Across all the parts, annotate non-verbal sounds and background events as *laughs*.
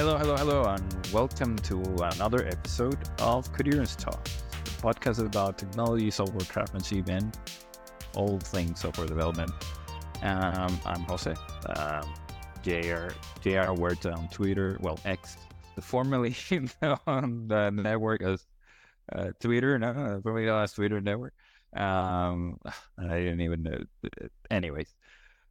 Hello, hello, hello, and welcome to another episode of Coherence Talk, the podcast about technology, software craftsmanship, and all things software development. Um, I'm Jose, um, JR, JR Huerta on Twitter, well, X, The formerly *laughs* on the network as uh, Twitter, no, formerly as Twitter network. Um, *sighs* I didn't even know. Anyways,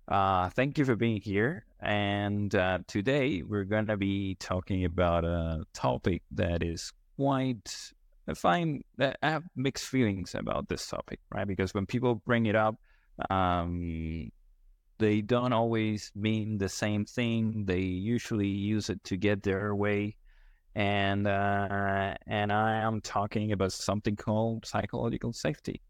uh, thank you for being here. And uh, today we're going to be talking about a topic that is quite, I find that I have mixed feelings about this topic, right? Because when people bring it up, um, they don't always mean the same thing. They usually use it to get their way. And uh, and I am talking about something called psychological safety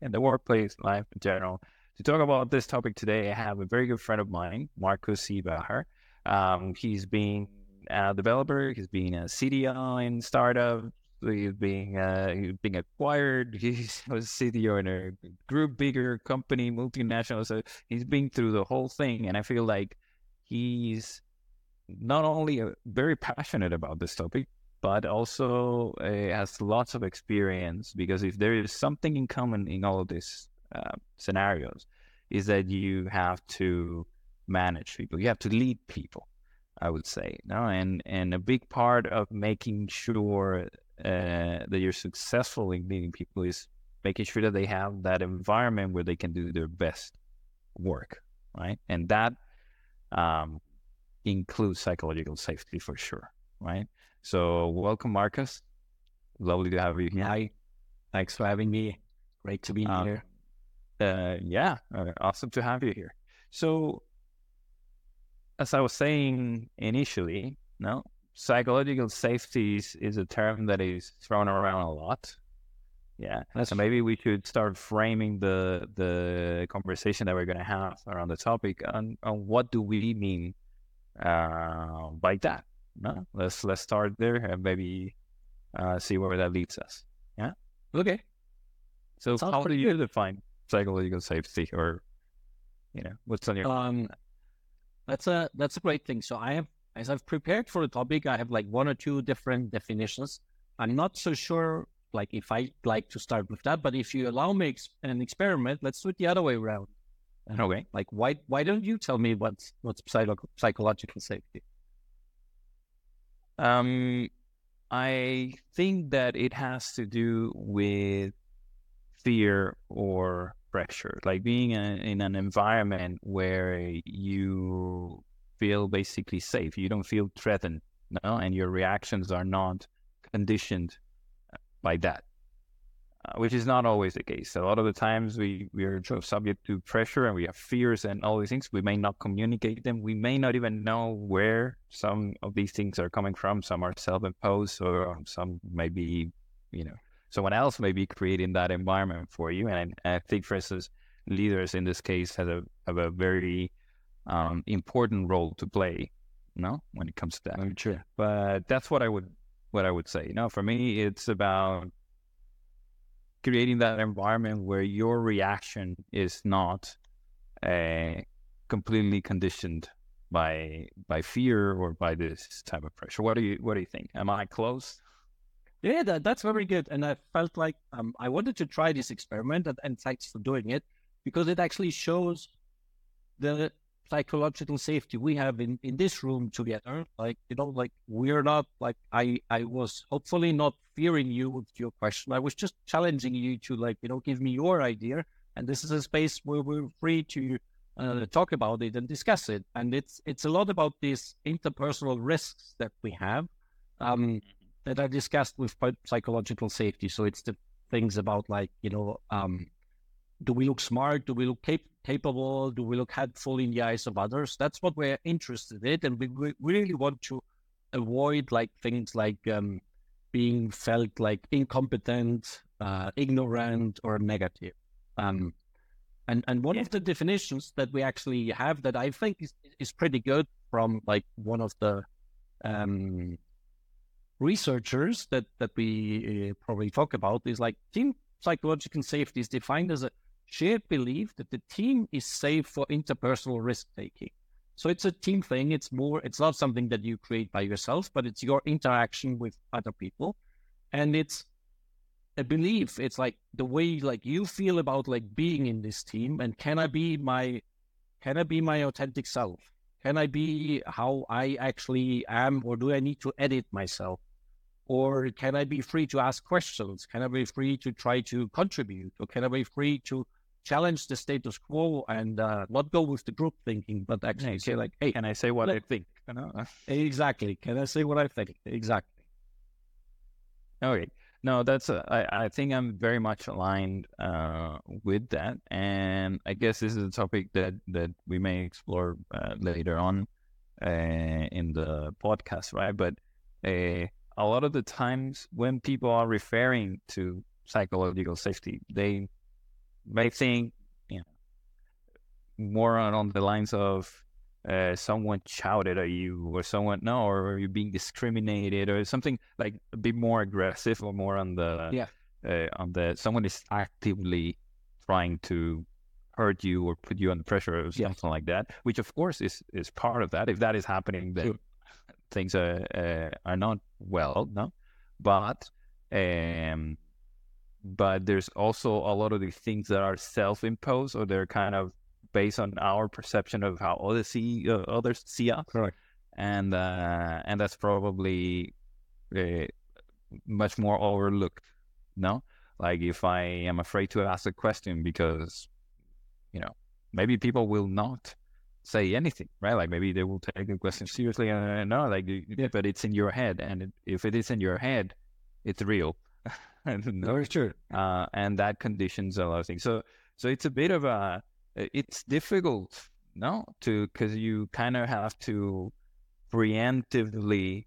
in the workplace life in general. To talk about this topic today, I have a very good friend of mine, Marco Seebacher. Um, he's been a developer, he's been a CTO in startups, he's being uh, being acquired. *laughs* He's a CTO in a group, bigger company, multinational. So he's been through the whole thing, and I feel like he's not only uh, very passionate about this topic, but also uh, has lots of experience. Because if there is something in common in all of this uh, scenarios is that you have to manage people. You have to lead people. I would say no, and and a big part of making sure uh, that you're successful in leading people is making sure that they have that environment where they can do their best work, right? And that um, includes psychological safety for sure, right? So, welcome, Markus. Lovely to have you here. Hi, thanks for having me. Great to be um, here. Uh, yeah, uh, awesome to have you here. So, as I was saying initially, no, psychological safety is, is a term that is thrown around a lot. Yeah, so maybe we should start framing the the conversation that we're going to have around the topic on, on what do we mean uh, by that. No, let's let's start there and maybe uh, see where that leads us. Yeah. Okay. So Sounds how do you good. define psychological safety or you know what's on your um that's a that's a great thing. So i have as i've prepared for the topic i have like one or two different definitions. I'm not so sure like if i like to start with that but if you allow me ex- an experiment let's do it the other way around. Okay. like why why don't you tell me what's what's psycho- psychological safety? Um i think that it has to do with fear or pressure, like being a, in an environment where you feel basically safe, you don't feel threatened, no, and your reactions are not conditioned by that, uh, which is not always the case. A lot of the times we we are subject to pressure and we have fears and all these things. We may not communicate them. We may not even know where some of these things are coming from. Some are self-imposed, or some may be, you know, someone else may be creating that environment for you. And I, I think, for instance, leaders in this case have a have a very um, important role to play. You know, when it comes to that. True. But that's what I would what I would say. You know, for me, it's about creating that environment where your reaction is not uh, completely conditioned by by fear or by this type of pressure. What do you what do you think? Am I close? Yeah, that, that's very good. And I felt like um, I wanted to try this experiment, and, and thanks for doing it, because it actually shows the psychological safety we have in, in this room together. Like, you know, like we're not like I I was hopefully not fearing you with your question. I was just challenging you to like, you know, give me your idea. And this is a space where we're free to uh, talk about it and discuss it. And it's it's a lot about these interpersonal risks that we have. Um, that are discussed with psychological safety. So it's the things about like, you know, um, do we look smart? Do we look cap- capable? Do we look helpful in the eyes of others? That's what we're interested in. And we, we really want to avoid like things like um, being felt like incompetent, uh, ignorant, or negative. Um, and and one yeah. of the definitions that we actually have that I think is, is pretty good from like one of the um, researchers that that we uh, probably talk about is like team psychological safety is defined as a shared belief that the team is safe for interpersonal risk taking. So it's a team thing. It's more, it's not something that you create by yourself, but it's your interaction with other people. And it's a belief. It's like the way like you feel about like being in this team and can I be my can I be my authentic self? Can I be how I actually am or do I need to edit myself? Or can I be free to ask questions? Can I be free to try to contribute? Or can I be free to challenge the status quo and uh, not go with the group thinking, but actually yeah, say like, "Hey, can I say what I think?" *laughs* Exactly. Can I say what I think? Exactly. Okay. No, that's uh, I. I think I'm very much aligned uh, with that, and I guess this is a topic that that we may explore uh, later on uh, in the podcast, right? But uh, a lot of the times when people are referring to psychological safety, they may think you know more on, on the lines of uh, someone shouted at you or someone no or you're being discriminated or something like a bit more aggressive or more on the yeah uh, on the someone is actively trying to hurt you or put you under pressure or something yeah. like that which of course is is part of that if that is happening then sure. Things are uh, are not well no? But um but there's also a lot of these things that are self-imposed or they're kind of based on our perception of how others see uh, others see us. Correct. And uh, and that's probably uh, much more overlooked no? Like if i am afraid to ask a question because you know maybe people will not say anything right like maybe they will take the question seriously and no like yeah. but it's in your head and it, if it is in your head it's real *laughs* Very true. Uh, and that conditions a lot of things. So, so it's a bit of a, it's difficult, no, to because you kind of have to preemptively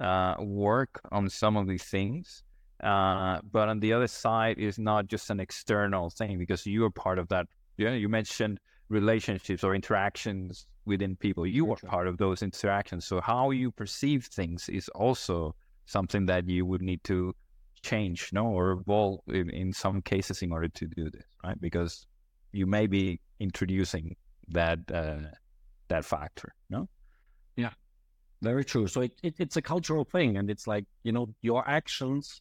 uh, work on some of these things. Uh, but on the other side is not just an external thing because you are part of that. Yeah, you mentioned relationships or interactions within people. You are part of those interactions. So how you perceive things is also something that you would need to change, no, or evolve in, in some cases in order to do this, right? Because you may be introducing that uh, that factor, no? Yeah, very true. So it, it, it's a cultural thing, and it's like you know your actions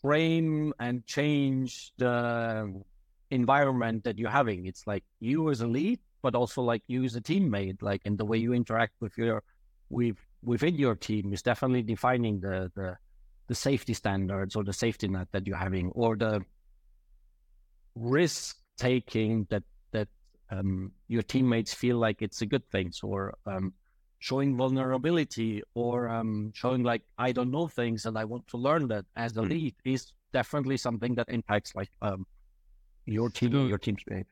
frame and change the environment that you're having. It's like you as a lead, but also like you as a teammate, like in the way you interact with your with within your team is definitely defining the the the safety standards or the safety net that you're having or the risk taking that that um, your teammates feel like it's a good thing or um, showing vulnerability or um, showing like I don't know things and I want to learn that as a hmm. lead is definitely something that impacts like um, your team your team's behavior.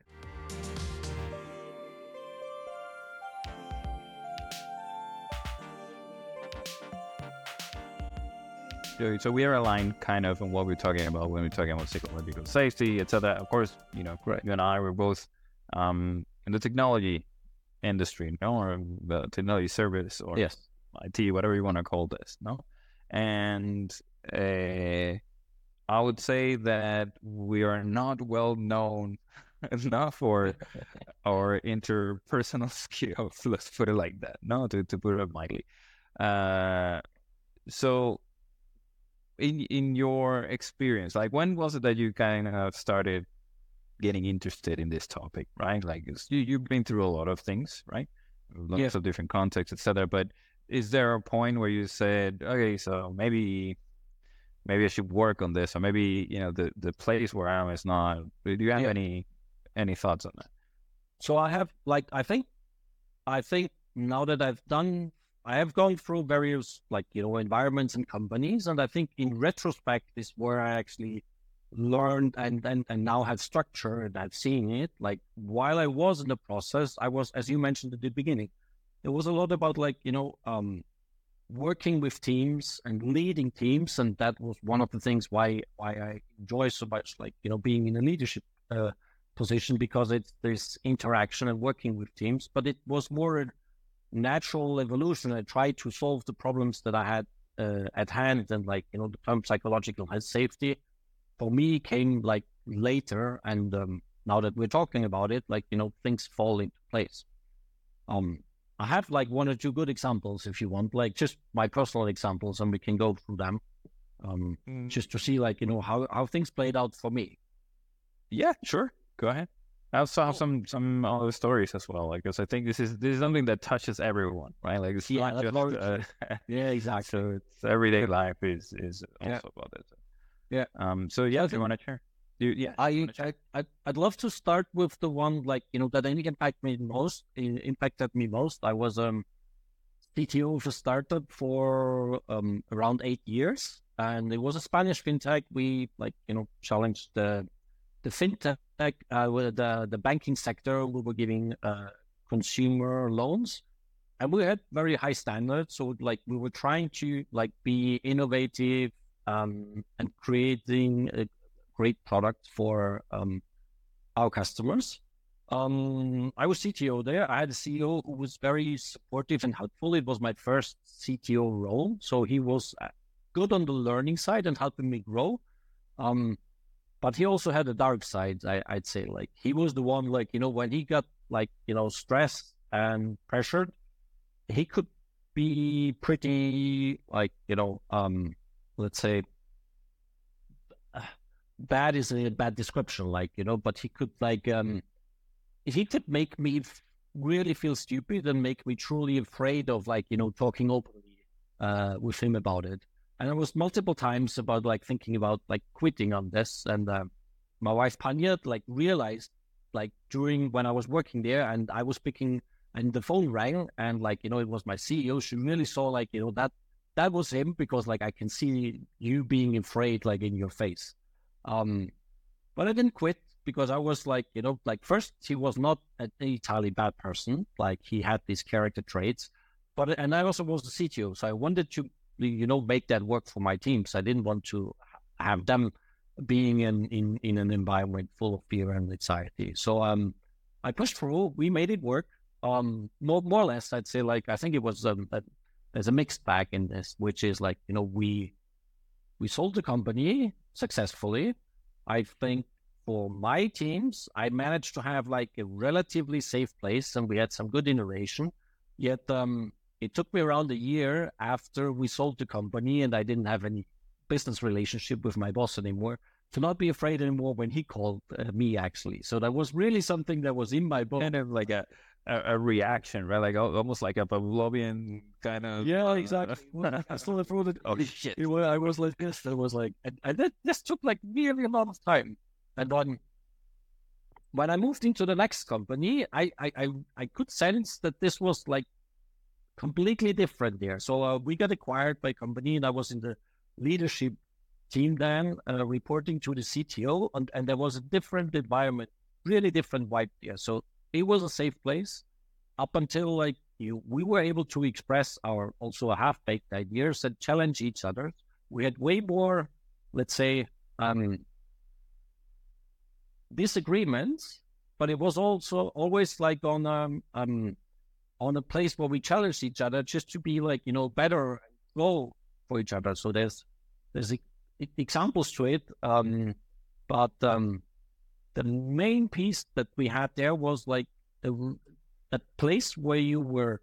so we are aligned kind of on what we're talking about when we're talking about psychological safety, etc. Of course, you know, right. you and I were both um, in the technology industry, no, or the technology service, or yes. IT, whatever you want to call this, no. And uh, I would say that we are not well known *laughs* enough for *laughs* our interpersonal *laughs* skills. Let's put it like that. No, to to put it mildly. Uh, so in in your experience, like when was it that you kind of started getting interested in this topic, right? Like you you've been through a lot of things, right? Lots yeah. of different contexts, etc. But is there a point where you said, okay, so maybe maybe I should work on this, or maybe you know the the place where I am is not. Do you have yeah. any any thoughts on that? So I have like I think I think now that I've done I have gone through various like you know environments and companies, and I think in retrospect is where I actually learned and and, and now have structure and I've seen it. Like while I was in the process, I was as you mentioned at the beginning, it was a lot about like you know um, working with teams and leading teams, and that was one of the things why why I enjoy so much like you know being in a leadership. Uh, position because it's there's interaction and working with teams but it was more a natural evolution. I tried to solve the problems that I had uh, at hand, and like you know, the term psychological health safety for me came like later. And um, now that we're talking about it, like you know, things fall into place. Um, I have like one or two good examples if you want, like just my personal examples, and we can go through them, um, mm. just to see like you know how how things played out for me. Yeah, sure. Go ahead. I also have some some other stories as well, like because I think this is this is something that touches everyone, right? Like it's yeah, not just uh, yeah, *laughs* exactly. So it's everyday life is is also yeah. about it. Yeah. Um. So yeah, do you want to share? You, yeah. I, I I I'd love to start with the one like you know that impact me most impacted me most. I was um CTO of a startup for um around eight years, and it was a Spanish fintech. We like you know challenged the the fintech, uh, the the banking sector, we were giving uh, consumer loans, and we had very high standards. So like we were trying to like be innovative um, and creating a great product for um, our customers. Um, I was CTO there. I had a CEO who was very supportive and helpful. It was my first CTO role, so he was uh, good on the learning side and helping me grow. Um, but he also had a dark side. I, would say like he was the one like you know when he got like you know stressed and pressured, he could be pretty like you know um let's say bad is a bad description like you know but he could like um he could make me really feel stupid and make me truly afraid of like you know talking openly uh with him about it and I was multiple times about like thinking about like quitting on this. And uh, my wife Panya like realized like during when I was working there and I was picking and the phone rang and like you know it was my CEO. She really saw like you know that that was him because like I can see you being afraid like in your face. Um, but I didn't quit because I was like you know like first he was not an entirely bad person. Like he had these character traits, but and I also was the CTO, so I wanted to you know make that work for my teams. I didn't want to have them being in in, in an environment full of fear and anxiety. So um, I pushed through. We made it work. Um, more more or less, I'd say like I think it was um, a, there's a mixed bag in this, which is like you know we we sold the company successfully. I think for my teams, I managed to have like a relatively safe place, and we had some good innovation. Yet um, it took me around a year after we sold the company and I didn't have any business relationship with my boss anymore to not be afraid anymore when he called uh, me actually. So that was really something that was in my book. Kind of like a, a, a reaction, right? Like almost like a Pavlovian kind of. Yeah, exactly. *laughs* I still the. Oh shit! I was like this. It was like, and, and that this took like really a lot of time. And then when I moved into the next company, I, I, I, I could sense that this was like completely different there. So uh, we got acquired by a company, and I was in the leadership team then, uh, reporting to the CTO, and, and there was a different environment, really different vibe there. So it was a safe place up until like you, we were able to express our also half baked ideas and challenge each other. We had way more, let's say, um, disagreements, but it was also always like on um, um on a place where we challenge each other just to be like you know better go for each other so there's there's examples to it um, but um, the main piece that we had there was like a, a place where you were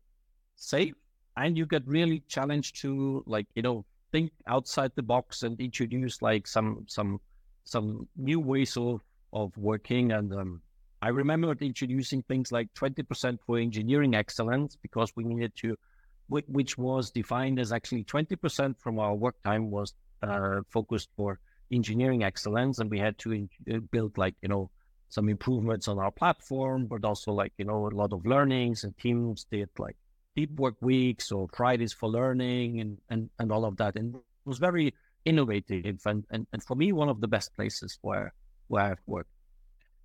safe and you get really challenged to like you know think outside the box and introduce like some some some new ways of of working. And um, I remember introducing things like 20% for engineering excellence because we needed to, which was defined as actually 20% from our work time was uh, focused for engineering excellence. And we had to uh, build like, you know, some improvements on our platform, but also like, you know, a lot of learnings and teams did like deep work weeks or Fridays for learning and, and, and all of that. And it was very innovative and, and, and for me, one of the best places where, where I've worked.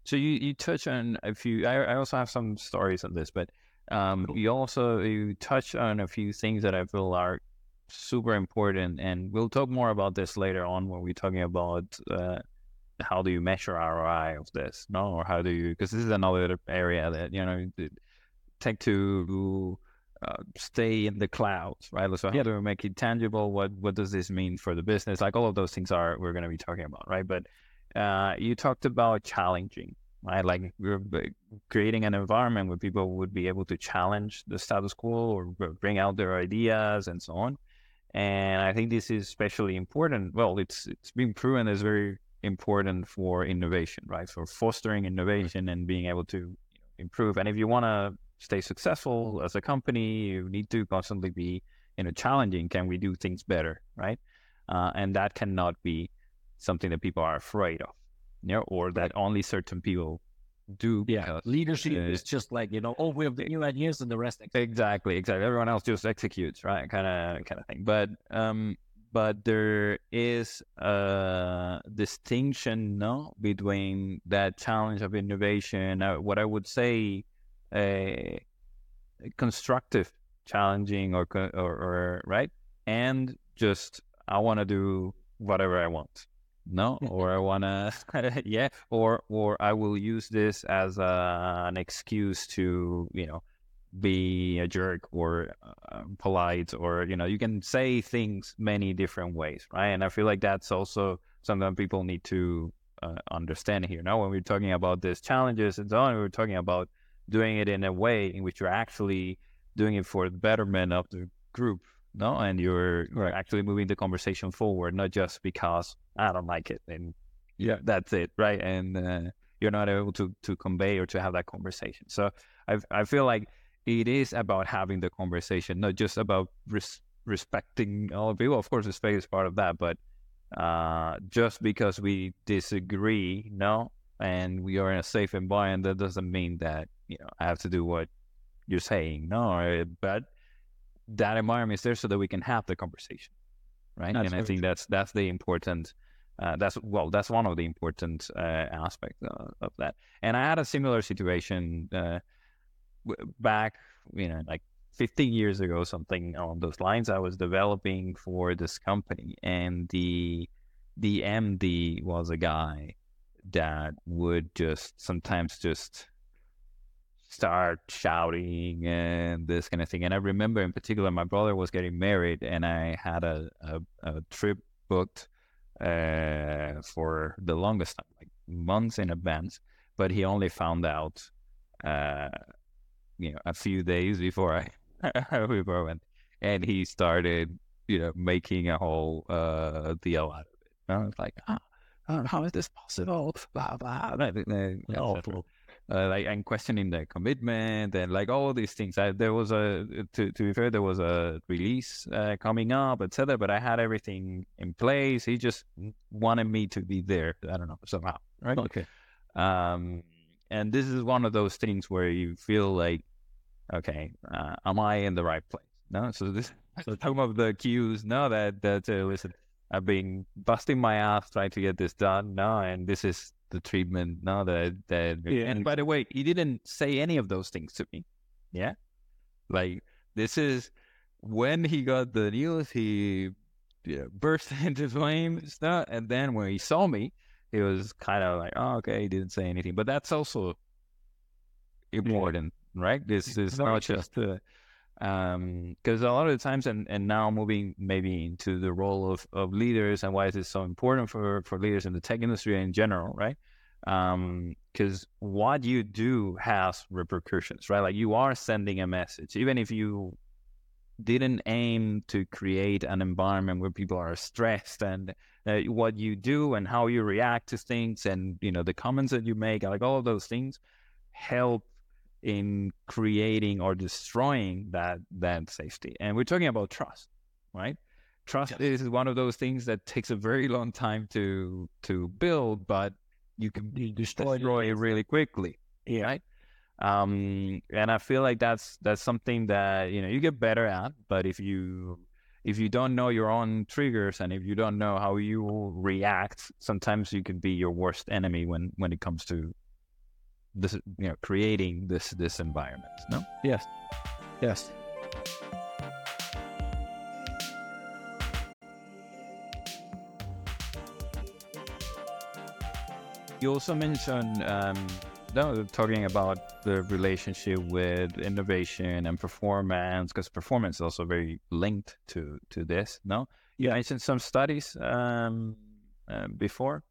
So you, you touch on a few. I, I also have some stories on this, but um, you also you touch on a few things that I feel are super important, and we'll talk more about this later on when we're talking about uh, how do you measure ROI of this, no, or how do you? Because this is another area that you know take to uh, stay in the cloud, right? So how do we make it tangible? What what does this mean for the business? Like all of those things are we're going to be talking about, right? But uh, you talked about challenging, right? Like we're creating an environment where people would be able to challenge the status quo or bring out their ideas and so on. And I think this is especially important. Well, it's it's been proven as very important for innovation, right? For fostering innovation and being able to improve. And if you want to stay successful as a company, you need to constantly be, you know, challenging. Can we do things better, right? Uh, and that cannot be something that people are afraid of, you know, or that only certain people do. Yeah, leadership uh, is just like you know, oh, we have the new ideas, and the rest. Exactly, exactly. Everyone else just executes, right? Kind of, kind of thing. But, um, but there is a distinction, no, between that challenge of innovation. Uh, what I would say, a constructive challenging or, or, or right, and just I want to do whatever I want no or i want to *laughs* yeah or or i will use this as a, an excuse to you know be a jerk or uh, polite or you know you can say things many different ways right? And i feel like that's also something people need to uh, understand here. Now when we're talking about these challenges and so on we're talking about doing it in a way in which you're actually doing it for the betterment of the group no and you're, you're actually moving the conversation forward not just because I don't like it, and yeah, that's it, right? And uh, you're not able to to convey or to have that conversation. So I I feel like it is about having the conversation, not just about res- respecting all people. Of course, respect is part of that, but uh, just because we disagree, no, and we are in a safe environment, that doesn't mean that you know I have to do what you're saying, no. But that environment is there so that we can have the conversation, right? That's and I think that's that's the important uh, that's well, that's one of the important uh, aspects uh, of that. And I had a similar situation uh, w- back, you know, like 15 years ago, something along those lines. I was developing for this company, and the the MD was a guy that would just sometimes just start shouting and this kind of thing. And I remember in particular, my brother was getting married, and I had a, a, a trip booked uh, for the longest time, like months in advance. But he only found out, uh, you know, a few days before I *laughs* before I went, and he started, you know, making a whole uh, deal out of it. And I was like, ah, oh, how is this possible? Blah blah. Awful uh, like and questioning their commitment and like all these things. I, there was a to to be fair, there was a release uh, coming up, etc. But I had everything in place. He just wanted me to be there. I don't know somehow, right? Okay. Um, and this is one of those things where you feel like, okay, uh, am I in the right place? No. So this *laughs* so some of the cues. No, that that uh, listen. I've been busting my ass trying to get this done. No, and this is the treatment. Now that that yeah. and by the way he didn't say any of those things to me. Yeah? Like this is when he got the news he yeah, burst *laughs* into flames and then when he saw me he was kind of like oh okay he didn't say anything. But that's also important yeah. right? This is not just uh, um because a lot of the times and and now moving maybe into the role of of leaders and why is it so important for for leaders in the tech industry in general right? Um because what you do has repercussions right? Like you are sending a message. Even if you didn't aim to create an environment where people are stressed and uh, what you do and how you react to things and you know the comments that you make like all of those things help in creating or destroying that that safety. And we're talking about trust, right? Trust is one of those things that takes a very long time to to build, but you can you destroy, destroy it really quickly. Yeah. Right. Um, and I feel like that's that's something that you know you get better at. But if you if you don't know your own triggers and if you don't know how you react, sometimes you can be your worst enemy when when it comes to this you know creating this this environment no? Yes. Yes. You also mentioned um, no, talking about the relationship with innovation and performance because performance is also very linked to to this no? You mentioned some studies um, uh, before.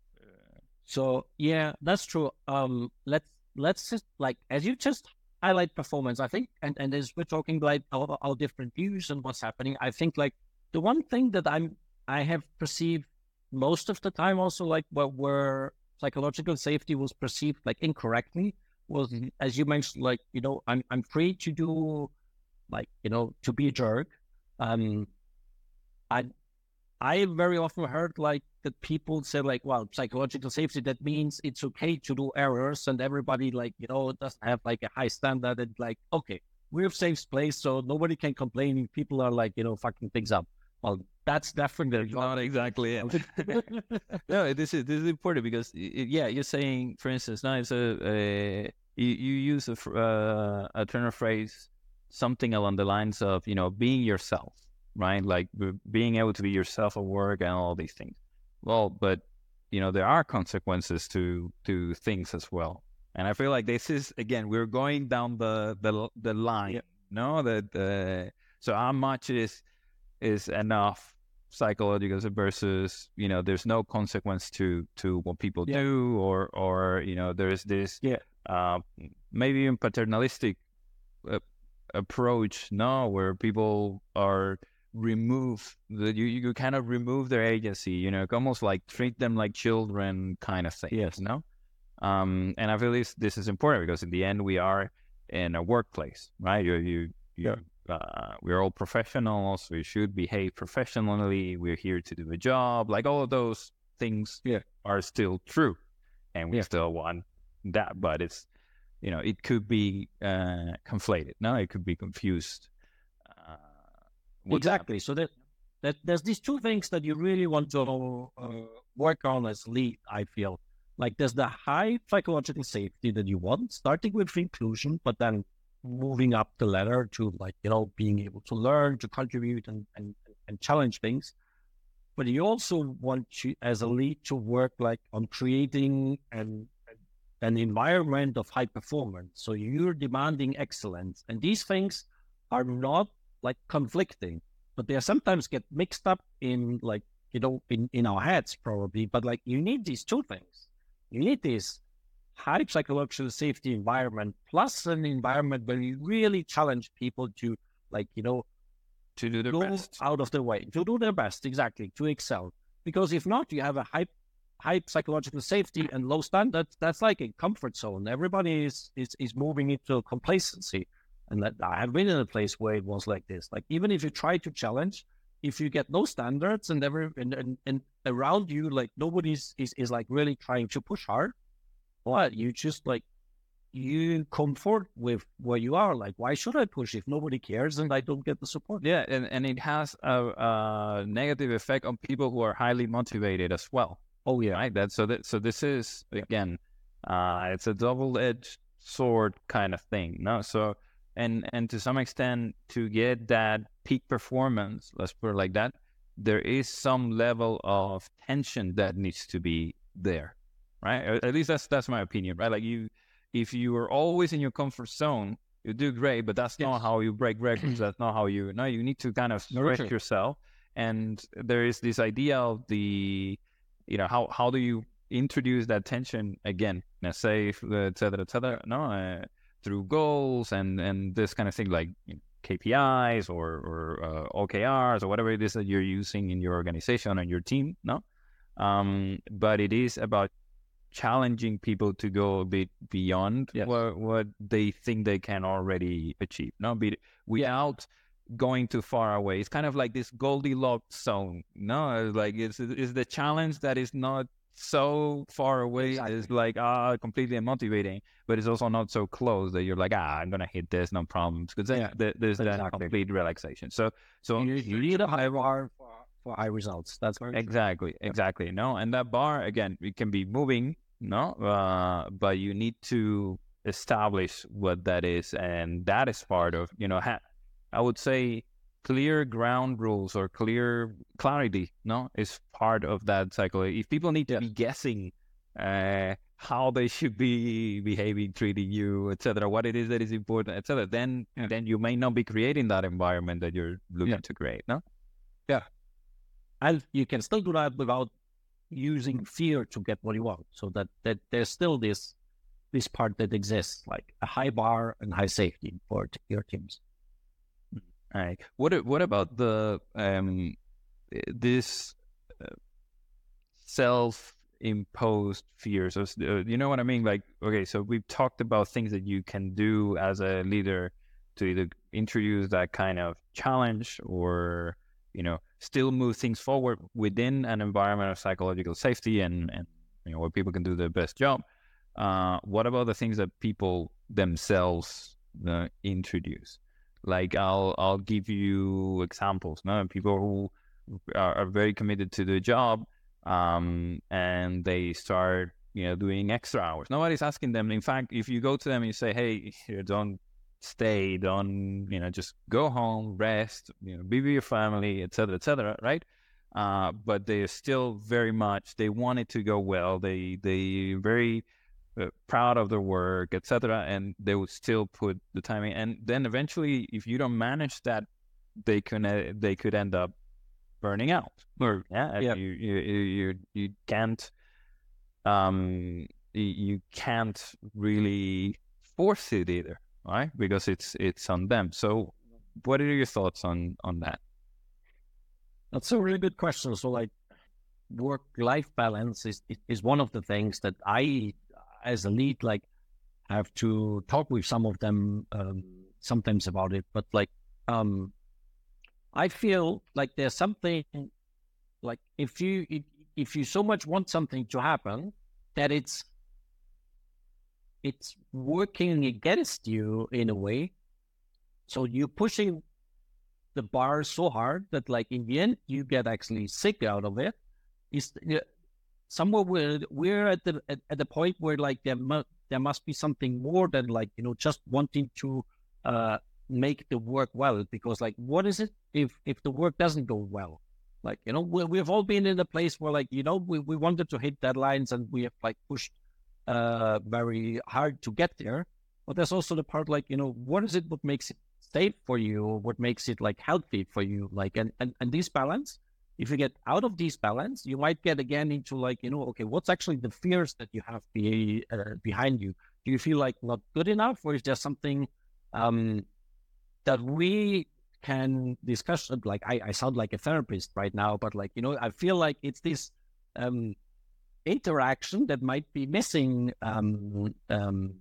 So yeah, that's true. Um, let's let's just like as you just highlight performance. I think, and and as we're talking like our, our different views and what's happening, I think like the one thing that I'm I have perceived most of the time also like where, where psychological safety was perceived like incorrectly was Mm-hmm. as you mentioned like you know I'm I'm free to do like you know to be a jerk. Um, I I very often heard like that people say like, well, psychological safety that means it's okay to do errors and everybody like you know doesn't have like a high standard and like okay we're a safe place so nobody can complain if people are like you know fucking things up. Well, that's definitely Not exactly it. *laughs* *laughs* no, this is this is important because yeah, you're saying, for instance, now it's a, a you, you use a uh, a turn of phrase, something along the lines of you know being yourself, right? Like being able to be yourself at work and all these things. Well, but you know there are consequences to to things as well, and I feel like this is again we're going down the the the line, no, that uh, so how much is is enough psychological versus you know there's no consequence to to what people Yeah. do or or you know there's this Yeah. uh maybe even paternalistic uh, approach no where people are remove the you you kind of remove their agency you know almost like treat them like children kind of thing Yes. no um and i feel this this is important because in the end we are in a workplace right you you, you uh, we're all professionals. We should behave professionally. We're here to do a job. Like all of those things Yeah. are still true, and we Yeah. still want that. But it's you know it could be uh, conflated. No, it could be confused. That. exactly. So that there's these two things that you really want to uh, work on as lead. I feel like there's the high psychological safety that you want, starting with inclusion, but then moving up the ladder to like you know being able to learn, to contribute, and and and challenge things. But you also want to, as a lead, to work like on creating an an environment of high performance. So you're demanding excellence, and these things are not like conflicting, but they sometimes get mixed up in like you know in in our heads probably. But like you need these two things. You need this high psychological safety environment plus an environment where you really challenge people to like you know to do their best. out of the way to do their best exactly to excel because if not you have a high high psychological safety and low standards that's like a comfort zone everybody is is, is moving into complacency and that i have been in a place where it was like this like even if you try to challenge if you get no standards and every and, and, and around you like nobody's is, is like really trying to push hard well you just like you comfort with where you are like why should i push if nobody cares and i don't get the support Yeah, and, and it has a, a negative effect on people who are highly motivated as well. oh yeah right? That so that so this is again, uh, it's a double-edged sword kind of thing, no? So and and to some extent, to get that peak performance, let's put it like that, there is some level of tension that needs to be there, right? At- least that's that's my opinion, right? Like you, if you are always in your comfort zone, you do great, but that's not how you break records. *clears throat* that's not how you. No, you need to kind of stretch true. yourself. And there is this idea of the you know how how do you introduce that tension again in a safe et cetera et cetera no uh, through goals and and this kind of thing like you know, KPIs or or uh, OKRs or whatever it is that you're using in your organization and your team no um but it is about challenging people to go a bit beyond Yes. what what they think they can already achieve no be without going too far away. It's kind of like this Goldilocks zone. No, like it's it's the challenge that is not so far away. Exactly. It's like ah completely unmotivating, but it's also not so close that you're like ah I'm gonna hit this no problems because then Yeah, th- there's that complete relaxation. So so you, you need a high bar for, for high results that's very true. Exactly, exactly. No, and that bar again, it can be moving, no, uh, but you need to establish what that is, and that is part of you know. Ha- I would say clear ground rules or clear clarity, no, is part of that cycle. If people need to Yes. be guessing uh, how they should be behaving, treating you, etc., what it is that is important, etc., then Yeah. then you may not be creating that environment that you're looking Yeah. to create, no. Yeah. And you can still do that without using fear to get what you want. So that that there's still this this part that exists, like a high bar and high safety for your teams. Right. What what about the um this uh, self-imposed fears? Of, uh, you know what I mean? Like, okay, so we've talked about things that you can do as a leader to either introduce that kind of challenge or you know still move things forward within an environment of psychological safety and and you know where people can do their best job. Uh, what about the things that people themselves uh, introduce? Like I'll I'll give you examples. No, people who are, are very committed to the job, um, and they start you know doing extra hours. Nobody's asking them. In fact, if you go to them and you say, "Hey, don't stay, don't you know, just go home, rest, you know, be with your family, etc., etc., right? Uh, but they're still very much they want it to go well. They they very uh, proud of their work, etc., and they would still put the time in. And then eventually, if you don't manage that, they can uh, they could end up burning out. Or yeah, yeah. You, you you you can't um you can't really force it either, right? Because it's it's on them. So, what are your thoughts on on that? That's a really good question. So, like, work life balance is is one of the things that I as a lead, like have to talk with some of them um, sometimes about it. But like, um, I feel like there's something like if you if, you so much want something to happen that it's it's working against you in a way. So you're pushing the bar so hard that like in the end you get actually sick out of it. Is somewhere where we're at the at, at the point where like there mu- there must be something more than like you know just wanting to uh make the work well. Because like what is it if if the work doesn't go well? Like you know we, we've all been in a place where like you know we, we wanted to hit deadlines and we have like pushed uh very hard to get there. But there's also the part like you know what is it what makes it safe for you what makes it like healthy for you? Like and and, and this balance if you get out of this balance, you might get again into like, you know, okay, what's actually the fears that you have be, uh, behind you? Do you feel like not good enough, or is there something um, that we can discuss? Like, I, I sound like a therapist right now, but like, you know, I feel like it's this um, interaction that might be missing um, um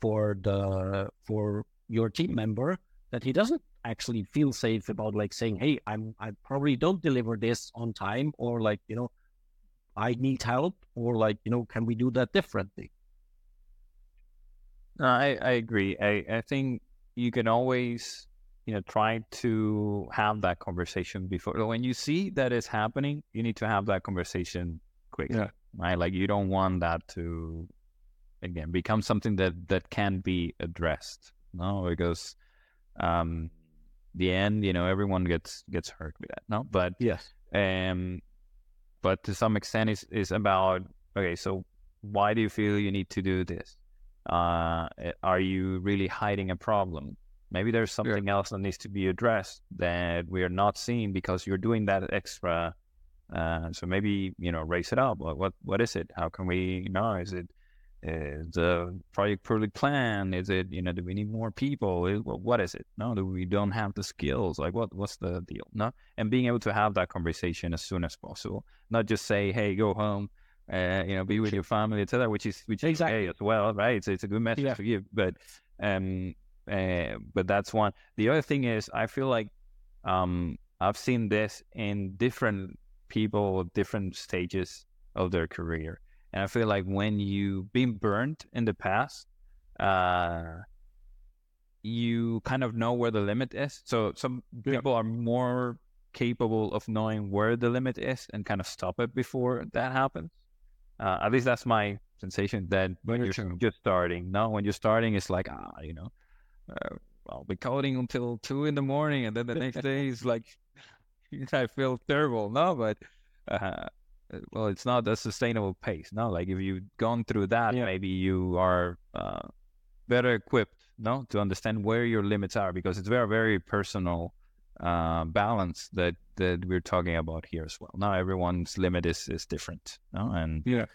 for the for your team member that he doesn't actually feel safe about like saying, "Hey, I'm I probably don't deliver this on time," or like you know, I need help, or like you know, can we do that differently? No, I I agree. I I think you can always you know try to have that conversation before when you see that is happening. You need to have that conversation quickly, yeah. right? Like you don't want that to again become something that that can be addressed, no, because um the end, you know, everyone gets gets hurt with that. No, but yes, um, but to some extent, is is about okay. So why do you feel you need to do this? Uh, eh, are you really hiding a problem? Maybe there's something yeah. else that needs to be addressed that we are not seeing because you're doing that extra. Uh, so maybe you know, raise it up. What what what is it? How can we? You know, is it is the project poorly planned? Is it, you know, do we need more people? Is, well, what is it? No, do we don't have the skills? Like, what what's the deal? No, and being able to have that conversation as soon as possible, not just say, hey, go home, uh, you know, be with your family, etc., which is which exactly. is okay as well, right? It's it's a good message yeah. to give, but um, uh, but that's one. The other thing is, I feel like um, I've seen this in different people, different stages of their career and I feel like when you've been burned in the past, uh, you kind of know where the limit is. So some people yeah. are more capable of knowing where the limit is and kind of stop it before that happens. Uh, at least that's my sensation. That when you're true. just starting, no, when you're starting, it's like ah, you know, uh, I'll be coding until two in the morning, and then the next day is like *laughs* I feel terrible. No, but uh, well, it's not a sustainable pace. No, like if you've gone through that, yeah. maybe you are uh, better equipped, no, to understand where your limits are because it's very, very personal uh, balance that that we're talking about here as well. Now everyone's limit is is different, no? and yeah.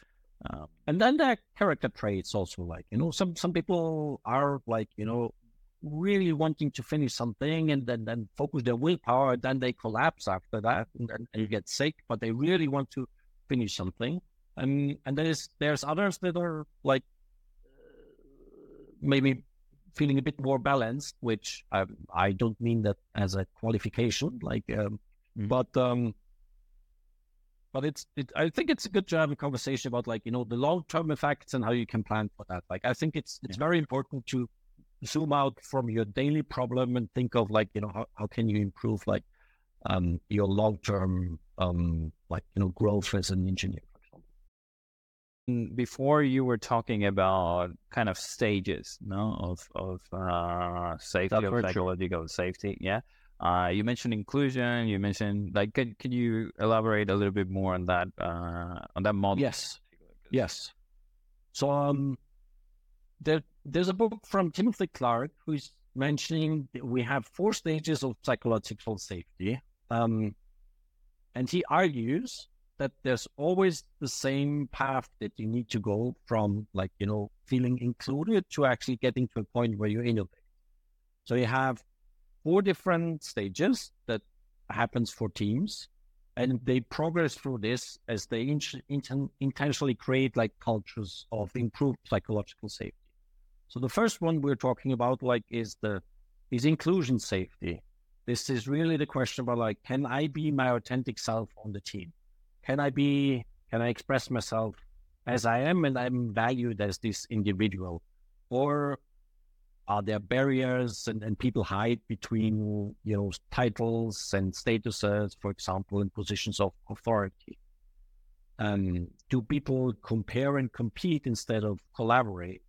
Um, and then are character traits also like you know some some people are like you know really wanting to finish something and then then focus their willpower then they collapse after that and, and, and you get sick but they really want to finish something and and there's there's others that are like maybe feeling a bit more balanced, which I, I don't mean that as a qualification, like, um, mm. but um, but it's it, I think it's a good to have a conversation about like you know the long term effects and how you can plan for that. Like I think it's it's yeah. very important to zoom out from your daily problem and think of like you know how, how can you improve like um your long term um like you know growth as an engineer before you were talking about kind of stages no of of uh, safety of psychological safety yeah? Uh, you mentioned inclusion you mentioned like can, can you elaborate a little bit more on that uh, on that model yes. yes. So um there there's a book from timothy clark who's mentioning we have four stages of psychological safety. Um and he argues that there's always the same path that you need to go from like you know feeling included to actually getting to a point where you innovate so you have four different stages that happens for teams and they progress through this as they in- in- intentionally create like cultures of improved psychological safety. So the first one we're talking about like is the is inclusion safety this is really the question about like can i be my authentic self on the team can I be, can I express myself as I am and I'm valued as this individual? Or are there barriers and, and people hide between, you know, titles and statuses, for example, in positions of authority? Um, do people compare and compete instead of collaborate?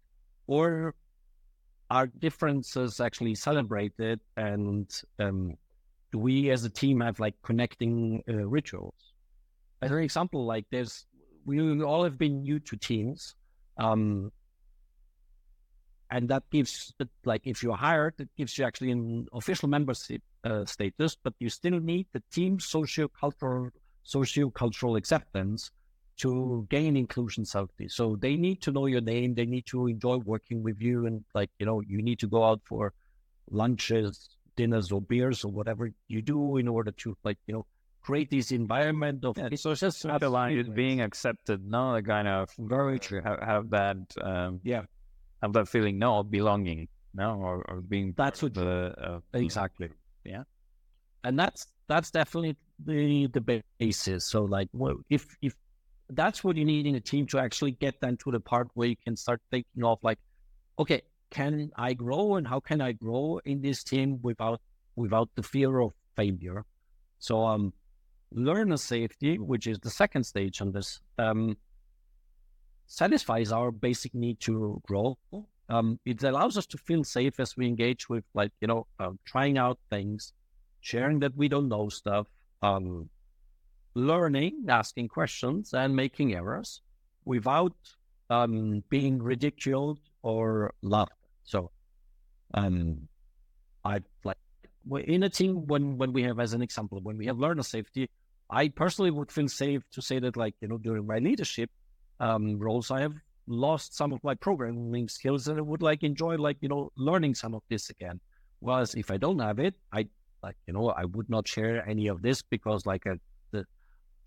Or are differences actually celebrated and um, do we as a team have like connecting uh, rituals? as an example, like there's we all have been new to Teams, um, and that gives like if you're hired, it gives you actually an official membership uh, status, but you still need the team socio-cultural socio-cultural acceptance to gain inclusion safety. So they need to know your name, they need to enjoy working with you, and like you know, you need to go out for lunches, dinners, or beers, or whatever you do in order to like you know create this environment of yeah, so just aligned being accepted, not a kind of very true. Have, have that um, yeah, have that feeling, no belonging, no, or, or being that's what the uh, exactly. Yeah, and that's that's definitely the the basis. So like, well, if if that's what you need in a team to actually get them to the part where you can start thinking of like, okay, can I grow and how can I grow in this team without without the fear of failure? So um, learner safety, which is the second stage on this, um, satisfies our basic need to grow. Um, it allows us to feel safe as we engage with, like, you know, uh, trying out things, sharing that we don't know stuff, um, learning, asking questions, and making errors without um, being ridiculed or laughed. So, um, I like in a team when when we have, as an example, when we have learner safety, I personally would feel safe to say that, like, you know, during my leadership um, roles, I have lost some of my programming skills and I would like enjoy, like, you know, learning some of this again. Whereas if I don't have it, I like, you know, I would not share any of this because, like, the,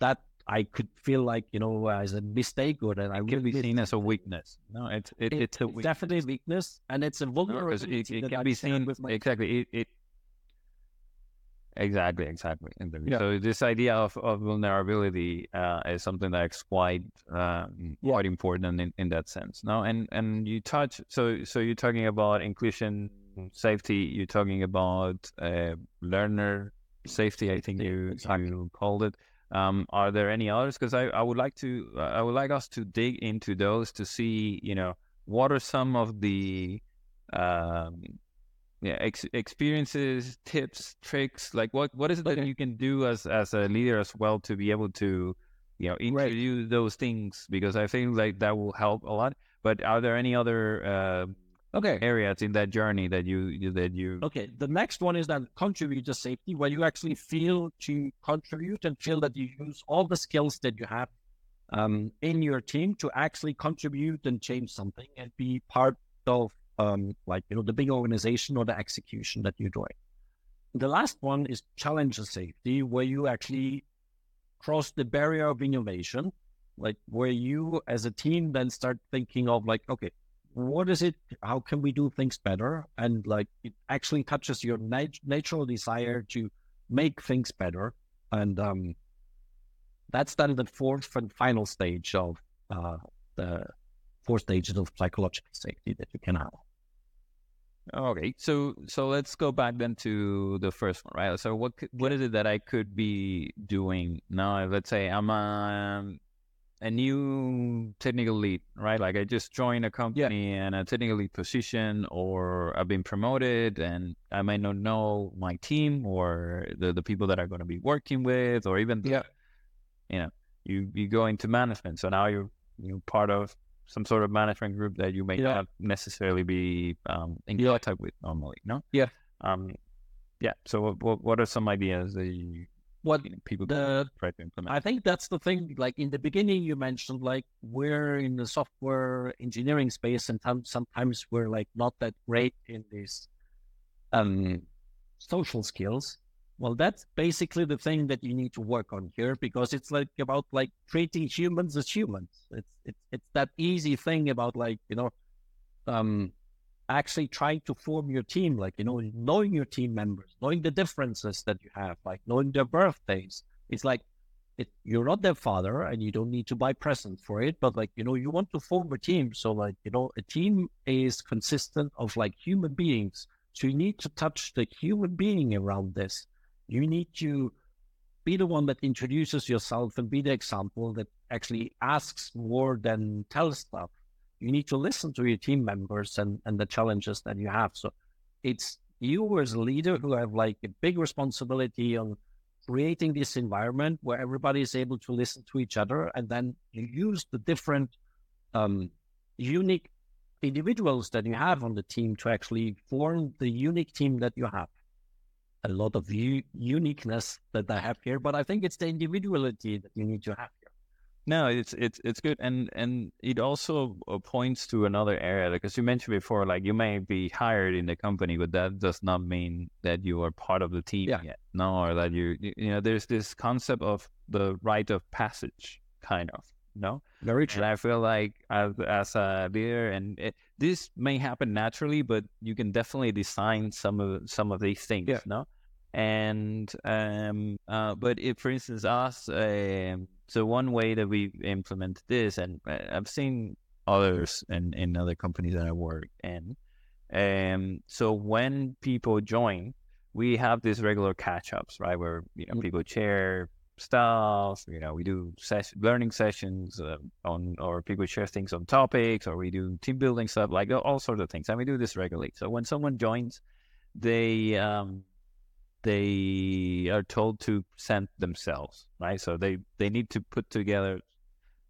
that I could feel like, you know, as a mistake or that I can be seen as a weakness. No, it's it, it, it's a weakness. definitely a weakness, and it's a vulnerability. No, it, it can be seen with my... exactly. It, Exactly, exactly. Yeah. So this idea of, of vulnerability uh, is something that's quite uh, quite important in, in that sense. No, and and you touch so so you're talking about inclusion, safety. You're talking about uh, learner safety. I think you you called it. Um, are there any others? Because I, I would like to I would like us to dig into those to see you know what are some of the um, yeah ex- experiences tips tricks like what what is it that you can do as as a leader as well to be able to you know introduce right. those things because i think like that will help a lot but are there any other uh, Okay. areas in that journey that you, that you Okay. The next one is that contributor safety, where you actually feel to contribute and feel that you use all the skills that you have um, in your team to actually contribute and change something and be part of, um, like, you know, the big organization or the execution that you're doing. The last one is challenger safety, where you actually cross the barrier of innovation, like where you as a team then start thinking of like, okay, what is it? How can we do things better? And like it actually touches your nat- natural desire to make things better. And um, that's then the fourth and final stage of uh, the four stages of psychological safety that you can have. Okay, so so let's go back then to the first one, right? So what what is it that I could be doing now? Let's say I'm a, a new technical lead, right? Like I just joined a company and a technical lead position, or I've been promoted, and I might not know my team or the the people that are going to be working with, or even Yeah. you know, you you go into management, so now you're you know part of some sort of management group that you may Yeah. not necessarily be um, in Yeah. with normally. No. Yeah. Um. Yeah. So what what, what are some ideas that you, What people the try to implement? I think that's the thing. Like in the beginning, you mentioned like we're in the software engineering space, and sometimes we're like not that great in these um, social skills. Well, that's basically the thing that you need to work on here because it's like about like treating humans as humans. It's it's it's that easy thing about like you know, um, actually trying to form your team, like you know, knowing your team members, knowing the differences that you have, like knowing their birthdays. It's like it, you're not their father and you don't need to buy presents for it, but like, you know, you want to form a team. So like, you know, a team is consistent of like human beings. So you need to touch the human being around this. You need to be the one that introduces yourself and be the example that actually asks more than tells stuff. You need to listen to your team members and, and the challenges that you have. So it's you as a leader who have like a big responsibility on creating this environment where everybody is able to listen to each other and then you use the different um, unique individuals that you have on the team to actually form the unique team that you have a lot of u- uniqueness that i have here but i think it's the individuality that you need to have No, it's it's it's good, and and it also uh, points to another area because you mentioned before, like you may be hired in the company, but that does not mean that you are part of the team Yeah. yet. No, or that you you know, there's this concept of the rite of passage, kind of. No, very and I feel like as as a leader, and it, this may happen naturally, but you can definitely design some of some of these things. Yeah. No, and um, uh, but if, for instance, us, um, so one way that we implement this, and uh, I've seen others in in other companies that I work in. Um, so when people join, we have these regular catch ups, right? Where you know Mm. people share stuff. You know, we do ses- learning sessions uh, on, or people share things on topics, or we do team building stuff, like all, all sorts of things. And we do this regularly. So when someone joins, they um, they are told to present themselves, right? So they they need to put together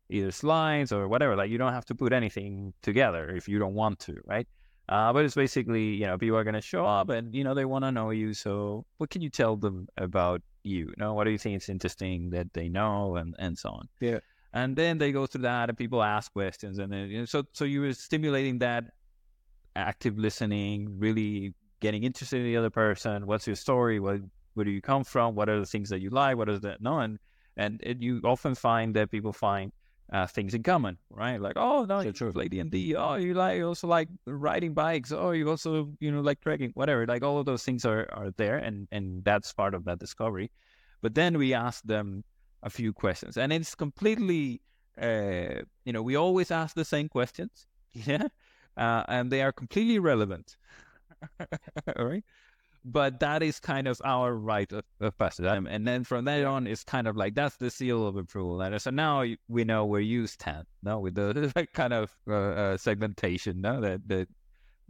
either slides or whatever. Like you don't have to put anything together if you don't want to, right? Uh, but it's basically, you know, people are going to show up and, you know, they want to know you. So what can you tell them about you? You know, what do you think is interesting that they know and, and so on? Yeah. And then they go through that and people ask questions. And then, you know, so, so you were stimulating that active listening, really getting interested in the other person. What's your story? What, where do you come from? What are the things that you like? What is that? No. And, and it, you often find that people find uh, things in common, right? Like, oh no, Sure, you play D and D. Oh, you like you also like riding bikes. Oh, you also you know like trekking, whatever. Like all of those things are are there, and and that's part of that discovery. But then we ask them a few questions, and it's completely, uh, you know, we always ask the same questions, *laughs* yeah, uh, and they are completely relevant, *laughs* right. But that is kind of our rite of, of passage, Um, and then from there on, it's kind of like that's the seal of approval. And so now we know where you stand, no, with the *laughs* kind of uh, uh, segmentation, no, that that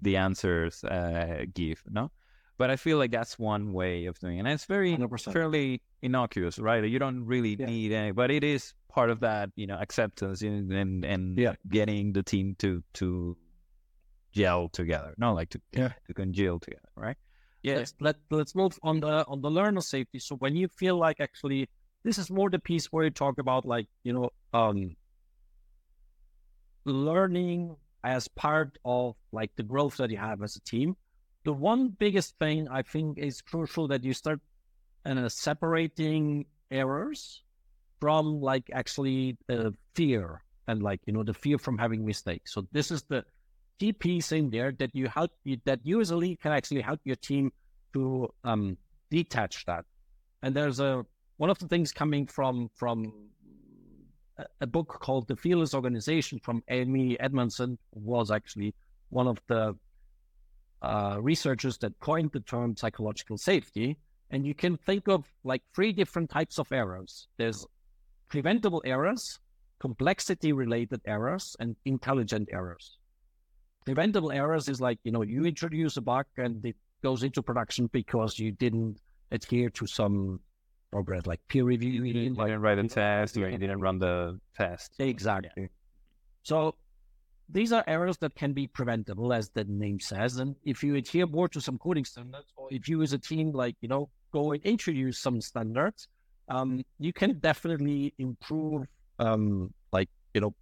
the answers uh, give, no. But I feel like that's one way of doing it, and it's very 100%. fairly innocuous, right? You don't really Yeah. need any, but it is part of that, you know, acceptance and and, and Yeah. getting the team to to gel together, no, like to Yeah. to congeal together, right? Yeah. Let's, let let's move on the on the learner safety. So when you feel like actually this is more the piece where you talk about like you know um learning as part of like the growth that you have as a team. The one biggest thing I think is crucial that you start uh, separating errors from like actually the fear and like you know the fear from having mistakes. So this is the key piece in there that you help that lead can actually help your team to um, detach that. And there's a one of the things coming from from a, a book called The Fearless Organization from Amy Edmondson was actually one of the uh, researchers that coined the term psychological safety. And you can think of like three different types of errors. There's preventable errors, complexity related errors, and intelligent errors. Preventable errors is like, you know, you introduce a bug and it goes into production because you didn't adhere to some progress like peer review. You didn't write a test, or you didn't run the test. Exactly. So these are errors that can be preventable, as the name says. And if you adhere more to some coding standards, or if you as a team, like, you know, go and introduce some standards, um, you can definitely improve, um, like, you know,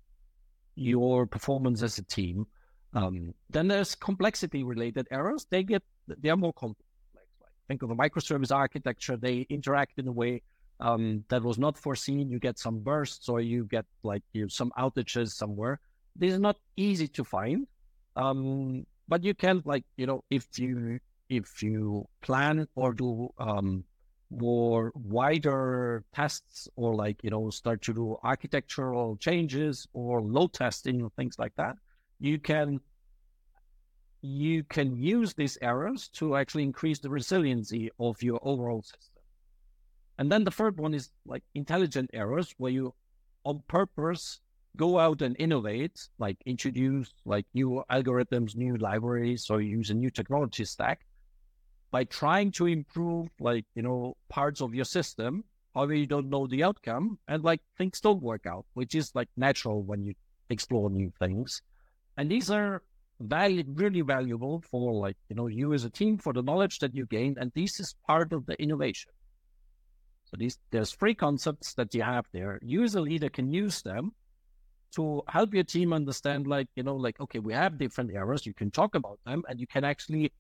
your performance as a team. Um, then there's complexity related errors. They get, they are more complex. Like, think of a microservice architecture. They interact in a way um, that was not foreseen. You get some bursts or you get like you some outages somewhere. This is not easy to find, um, but you can like you know if you if you plan or do um, more wider tests or like you know start to do architectural changes or load testing or things like that, you can you can use these errors to actually increase the resiliency of your overall system. And then the third one is like intelligent errors, where you on purpose go out and innovate, like introduce like new algorithms, new libraries, or use a new technology stack by trying to improve like, you know, parts of your system. However, you don't know the outcome and like things don't work out, which is like natural when you explore new things. And these are really valuable for like, you know, you as a team for the knowledge that you gain. And this is part of the innovation. So these there's three concepts that you have there. You as a leader can use them to help your team understand, like, you know, like, okay, we have different errors. You can talk about them and you can actually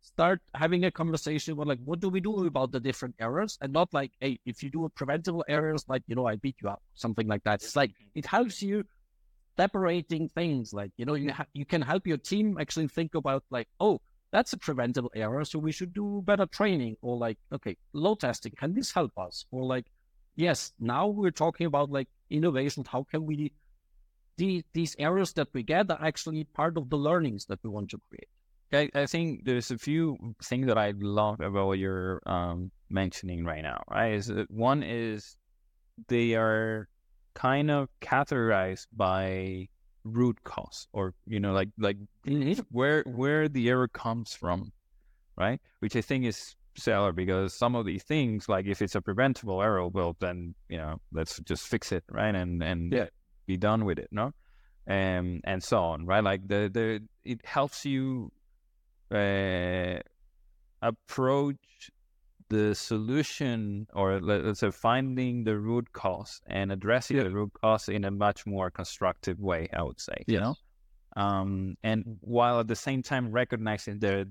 start having a conversation about like, what do we do about the different errors? And not like, hey, if you do a preventable errors, like, you know, I beat you up, something like that. It's like it helps you separating things. Like, you know, you ha- you can help your team actually think about like, oh, that's a preventable error. So we should do better training or like, okay, load testing. Can this help us? Or like, yes, now we're talking about like innovation. How can we, the, these errors that we get are actually part of the learnings that we want to create. I, I think there's a few things that I love about you're um, mentioning right now, right? Is one is they are kind of categorized by root cause or you know like like where where the error comes from right? Which i think is stellar because some of these things like if it's a preventable error well then you know let's just fix it right and and Yeah. be done with it no? Um and so on right? Like the the it helps you uh approach the solution or let, us say finding the root cause and addressing Yeah. the root cause in a much more constructive way i would say you know um and while at the same time recognizing that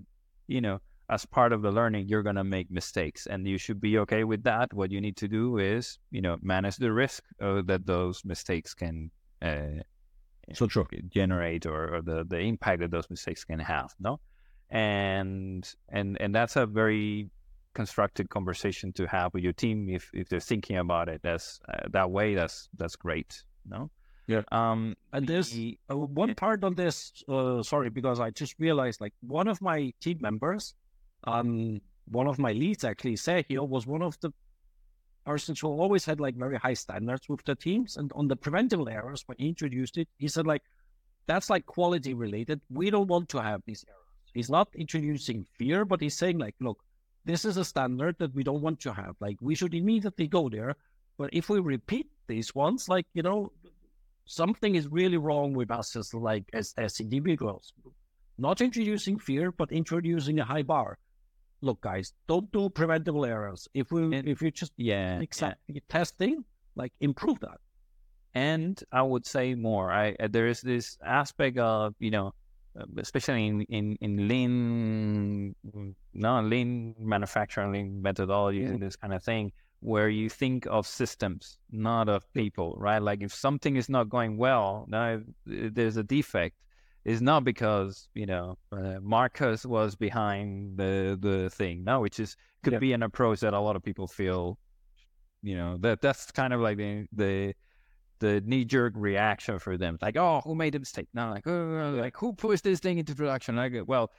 you know as part of the learning you're going to make mistakes and you should be okay with that what you need to do is you know manage the risk uh, that those mistakes can uh, So true. generate or, or the the impact that those mistakes can have no and and and that's a very constructive conversation to have with your team if if they're thinking about it as uh, that way that's that's great no Yeah. um And there's the- uh, one part on this, uh, sorry, because I just realized like one of my team members, um, one of my leads actually, said Sergio, was one of the persons who always had like very high standards with the teams. And on the preventable errors, when he introduced it, he said like, that's like quality related. We don't want to have these errors. He's not introducing fear, but he's saying like, look, this is a standard that we don't want to have. Like we should immediately go there. But if we repeat these ones, like, you know, something is really wrong with us as like as, as individuals. not introducing fear, but introducing a high bar. Look, guys, don't do preventable errors. If we, And- if you just Yeah. the testing, like improve that. and I would say more. I there is this aspect of you know, especially in in in lean, no lean manufacturing, lean methodologies, and this kind of thing, where you think of systems, not of people, right? Like if something is not going well, now there's a defect. It's not because you know uh, Markus was behind the the thing. No, which is could Yeah. be an approach that a lot of people feel. You know that that's kind of like the the the knee jerk reaction for them. Like, oh, who made a mistake? Now, like, oh, like who pushed this thing into production? Like, uh, well,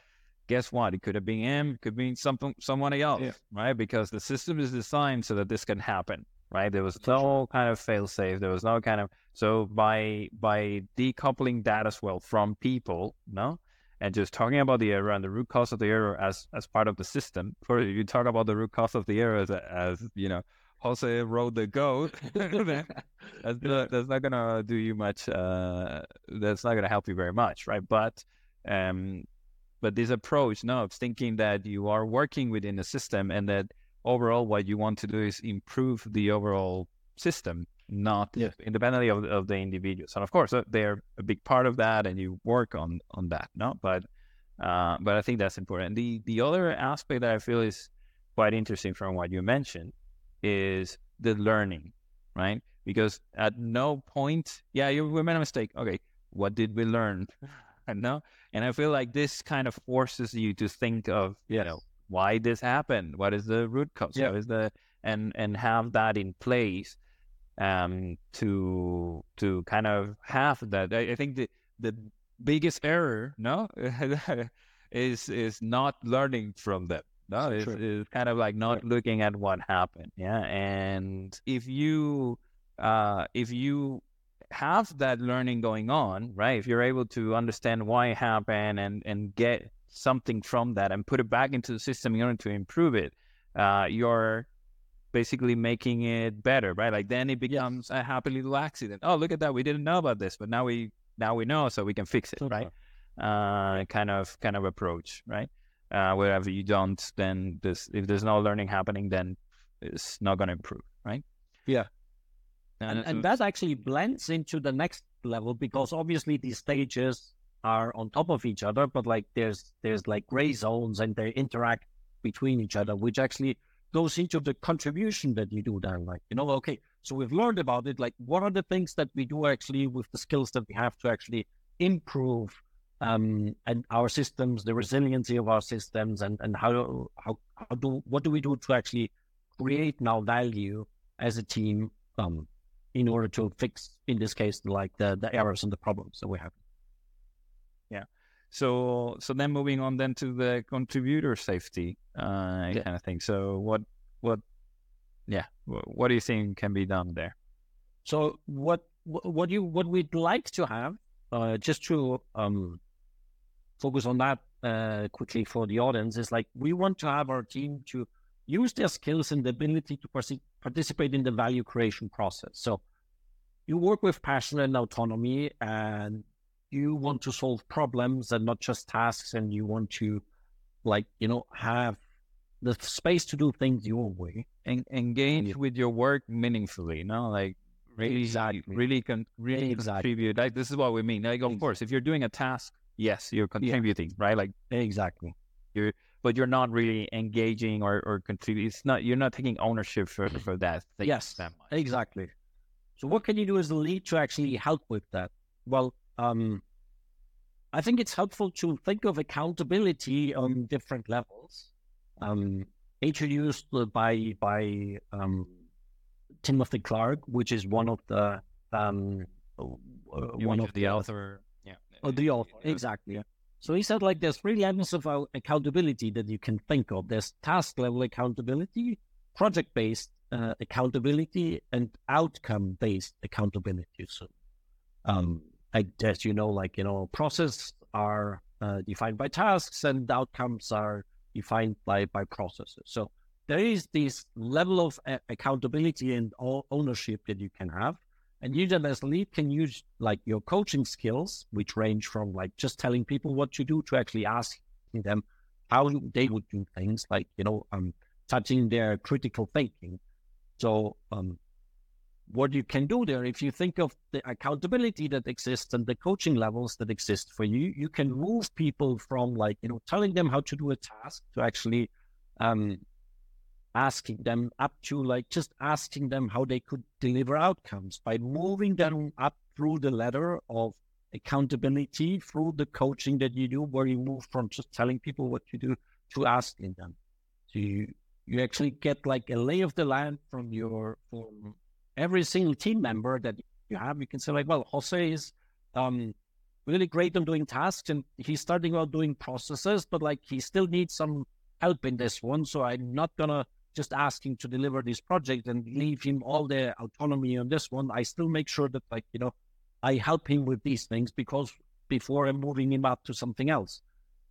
guess what? It could have been him. It could be something, someone else, Yeah. right? Because the system is designed so that this can happen, right? There was no kind of fail safe. There was no kind of so by by decoupling that as well from people, no, and just talking about the error and the root cause of the error as as part of the system. For you talk about the root cause of the error as, as you know. Jose rode the goat. *laughs* that's not, that's not gonna do you much. Uh, that's not gonna help you very much, right? But, um, but this approach, no, of thinking that you are working within a system and that overall what you want to do is improve the overall system, not Yes. independently of, of the individuals. And of course, uh, they're a big part of that, and you work on on that, no. But, uh, but I think that's important. The the other aspect that I feel is quite interesting from what you mentioned is the learning, right? Because at no point, yeah, you we made a mistake. Okay, what did we learn? *laughs* and no, and I feel like this kind of forces you to think of, you know, why this happened, what is the root cause, Yeah. what is the, and and have that in place, um, to to kind of have that. I, I think the the biggest error, no, *laughs* is is not learning from them. No, it's, it's kind of like not looking at what happened. Yeah, and if you uh, if you have that learning going on, right? If you're able to understand why it happened and and get something from that and put it back into the system in order to improve it, uh, you're basically making it better, right? Like then it becomes a happy little accident. Oh, look at that! We didn't know about this, but now we now we know, so we can fix it, right? uh, kind of kind of approach, right? Uh, wherever you don't, then this if there's no learning happening, then it's not going to improve, right? Yeah. And, and, and that actually blends into the next level because obviously these stages are on top of each other but like there's there's like gray zones and they interact between each other which actually goes into the contribution that you do then like you know okay so we've learned about it like what are the things that we do actually with the skills that we have to actually improve um and our systems the resiliency of our systems and and how how how do what do we do to actually create now value as a team um in order to fix, in this case, like the, the errors and the problems that we have. Yeah. So so then moving on then to the contributor safety uh, Yeah. kind of thing. So what what yeah what, do you think can be done there? So what what you what we'd like to have, uh, just to um, focus on that uh, quickly for the audience, is like we want to have our team to use their skills and the ability to partic- participate in the value creation process. So you work with passion and autonomy, and you want to solve problems and not just tasks, and you want to, like you know, have the space to do things your way. En- engage Yeah. with your work meaningfully, no? Like really, Exactly. really, con- really Exactly. contribute. Like this is what we mean. Like of course, if you're doing a task, yes, you're contributing, right? Like Exactly. You're but you're not really engaging or, or contributing. It's not you're not taking ownership for for that thing Yes, that much. Exactly. So what can you do as a lead to actually help with that? Well, um, I think it's helpful to think of accountability on different levels. Um, introduced by by um, Timothy Clark, which is one of the um, uh, one of the author. Oh, the author, Yeah. exactly. So he said, like, there's three levels of uh, accountability that you can think of. There's task level accountability, project based uh, accountability, and outcome based accountability. So, um, I guess you know, like you know, process are uh, defined by tasks, and outcomes are defined by by processes. So there is this level of uh, accountability and ownership that you can have, And you as lead can use like your coaching skills, which range from like just telling people what to do to actually asking them how they would do things, like, you know, um, touching their critical thinking. So um, what you can do there, if you think of the accountability that exists and the coaching levels that exist for you, you can move people from like, you know, telling them how to do a task to actually um, asking them up to like just asking them how they could deliver outcomes by moving them up through the ladder of accountability through the coaching that you do, where you move from just telling people what to do to asking them. So you, you actually get like a lay of the land from your from every single team member that you have, you can say like, well, Jose is um, really great on doing tasks and he's starting out doing processes, but like he still needs some help in this one. So I'm not gonna just ask him to deliver this project and leave him all the autonomy on this one. I still make sure that like, you know, I help him with these things because before I'm moving him up to something else.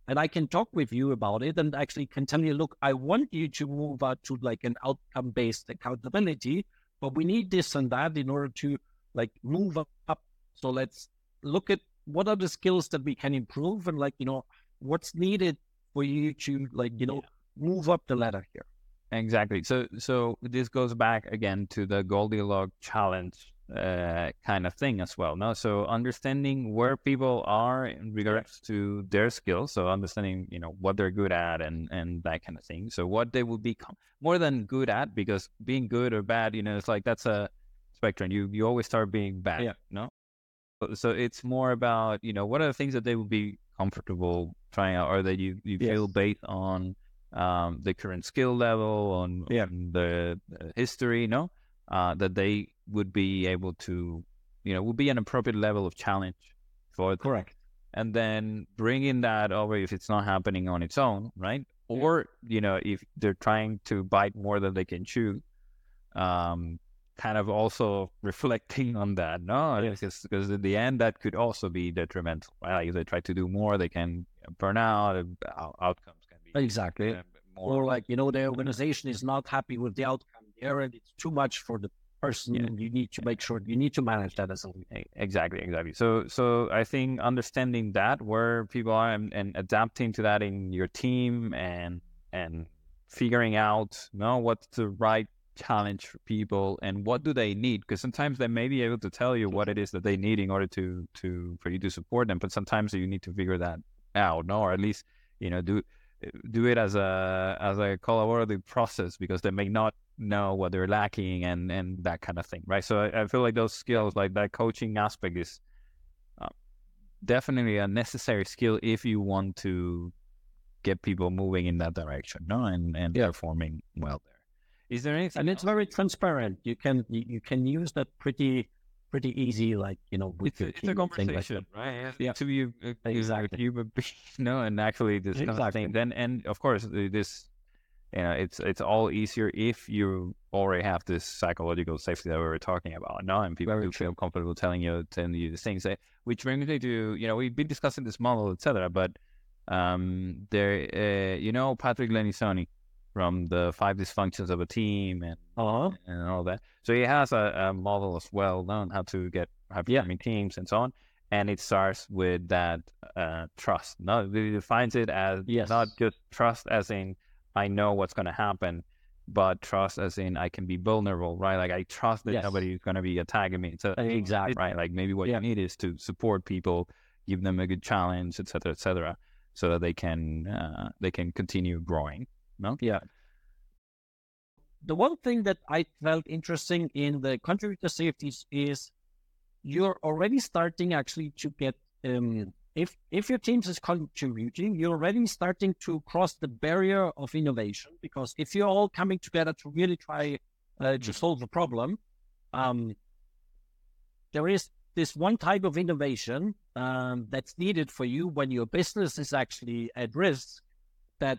And I can talk with you about it and actually can tell you, look, I want you to move out to like an outcome based accountability but we need this and that in order to like move up. So let's look at what are the skills that we can improve and like, you know, what's needed for you to like, you know, yeah. move up the ladder here. Exactly. So, so this goes back again to the Goldilocks challenge uh, kind of thing as well. No, so understanding where people are in regards to their skills. So understanding, you know, what they're good at and and that kind of thing. So what they will become more than good at, because being good or bad, you know, it's like that's a spectrum. You you always start being bad. Yeah. No. So it's more about you know what are the things that they would be comfortable trying out, or that you you yes. feel based on um, the current skill level, on, yeah. on the, history, no, uh, that they would be able to, you know, would be an appropriate level of challenge for them. Correct. And then bringing that over if it's not happening on its own, right? Or, you know, if they're trying to bite more than they can chew, um, kind of also reflecting on that, no? Yes. Because, because in the end, that could also be detrimental, right? Like if they try to do more, they can burn out, uh, be. Exactly. More. Or like, you know, the organization is not happy with the outcome there and it's too much for the person yeah. you need to make sure you need to manage that as a. Exactly, exactly. So so I think understanding that where people are and, and adapting to that in your team and and figuring out you know what's the right challenge for people and what do they need because sometimes they may be able to tell you what it is that they need in order to to for you to support them but sometimes you need to figure that out no or at least you know do do it as a as a collaborative process because they may not know what they're lacking and and that kind of thing, right? So I, I feel like those skills, like that coaching aspect, is uh, definitely a necessary skill if you want to get people moving in that direction, no, and and yeah. performing well there. Is there anything? And it's very transparent. You can you, you can use that pretty pretty easy, like you know, with it's, it's a conversation, like right? Yeah, to be uh, exactly human *laughs* being, no, and actually this exactly. kind of thing. Then and of course this you know, it's it's all easier if you already have this psychological safety that we were talking about now, and people Very do true. feel comfortable telling you telling you these things. Eh, which brings me to you know we've been discussing this model, etc. But um, there, uh, you know, Patrick Lencioni from the five dysfunctions of a team and uh-huh. and all that. So he has a, a model as well on how to get high performing yeah. teams and so on. And it starts with that uh, trust. No, he defines it as yes. not just trust as in I know what's going to happen, but trust as in I can be vulnerable, right? Like I trust that yes. is going to be attacking me. So exactly right. Like maybe what yeah. you need is to support people, give them a good challenge, etc., etc., so that they can uh, they can continue growing. No, yeah. The one thing that I felt interesting in the contributor safeties is you're already starting actually to get um, if if your teams is contributing, you're already starting to cross the barrier of innovation because if you're all coming together to really try uh, to solve a problem, um, there is this one type of innovation um, that's needed for you when your business is actually at risk that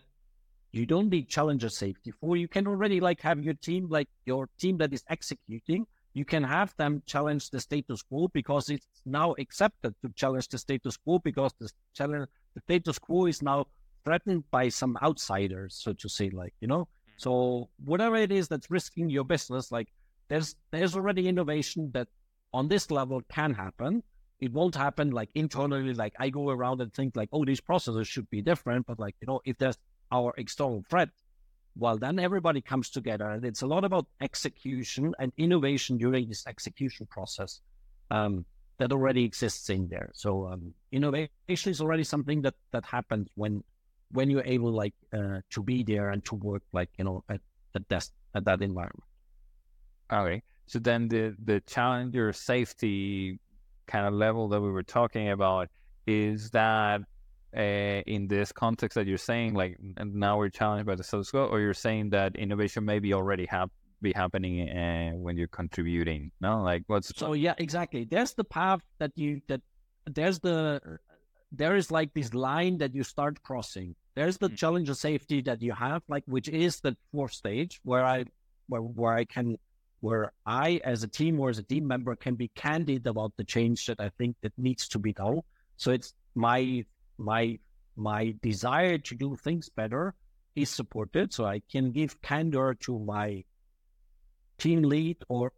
you don't need challenger safety for. You can already like have your team, like your team that is executing, you can have them challenge the status quo because it's now accepted to challenge the status quo because the challenge the status quo is now threatened by some outsiders, so to say, like you know. Mm-hmm. So whatever it is that's risking your business, like there's there's already innovation that on this level can happen. It won't happen like internally, like I go around and think like, oh, these processes should be different. But like, you know, if there's our external threat, well, then everybody comes together. And it's a lot about execution and innovation during this execution process um, that already exists in there. So um, innovation is already something that that happens when when you're able like uh, to be there and to work like you know at, at that at that environment. Okay. So then the the challenger safety kind of level that we were talking about is that uh, in this context that you're saying, like, and now we're challenged by the status quo, or you're saying that innovation maybe already have be happening uh, when you're contributing? No, like what's so yeah, exactly. There's the path that you that there's the there is like this line that you start crossing. There's the mm-hmm. challenge of safety that you have, like which is the fourth stage where I where where I can where I, as a team or as a team member, can be candid about the change that I think that needs to be done. So it's my my my desire to do things better is supported. So I can give candor to my team lead or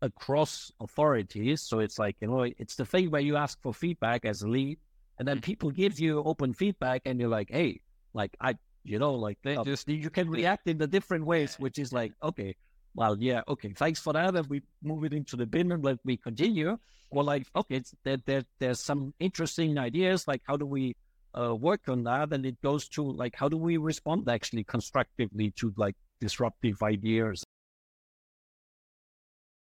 across authorities. So it's like, you know, it's the thing where you ask for feedback as a lead and then people give you open feedback and you're like, hey, like I, you know, like they uh, just, you can react in the different ways, which is like, okay, well, yeah, okay, thanks for that. And we move it into the bin and let me continue. Well, like, okay, there, there, there's some interesting ideas. Like, how do we uh, work on that? And it goes to like, how do we respond actually constructively to like disruptive ideas?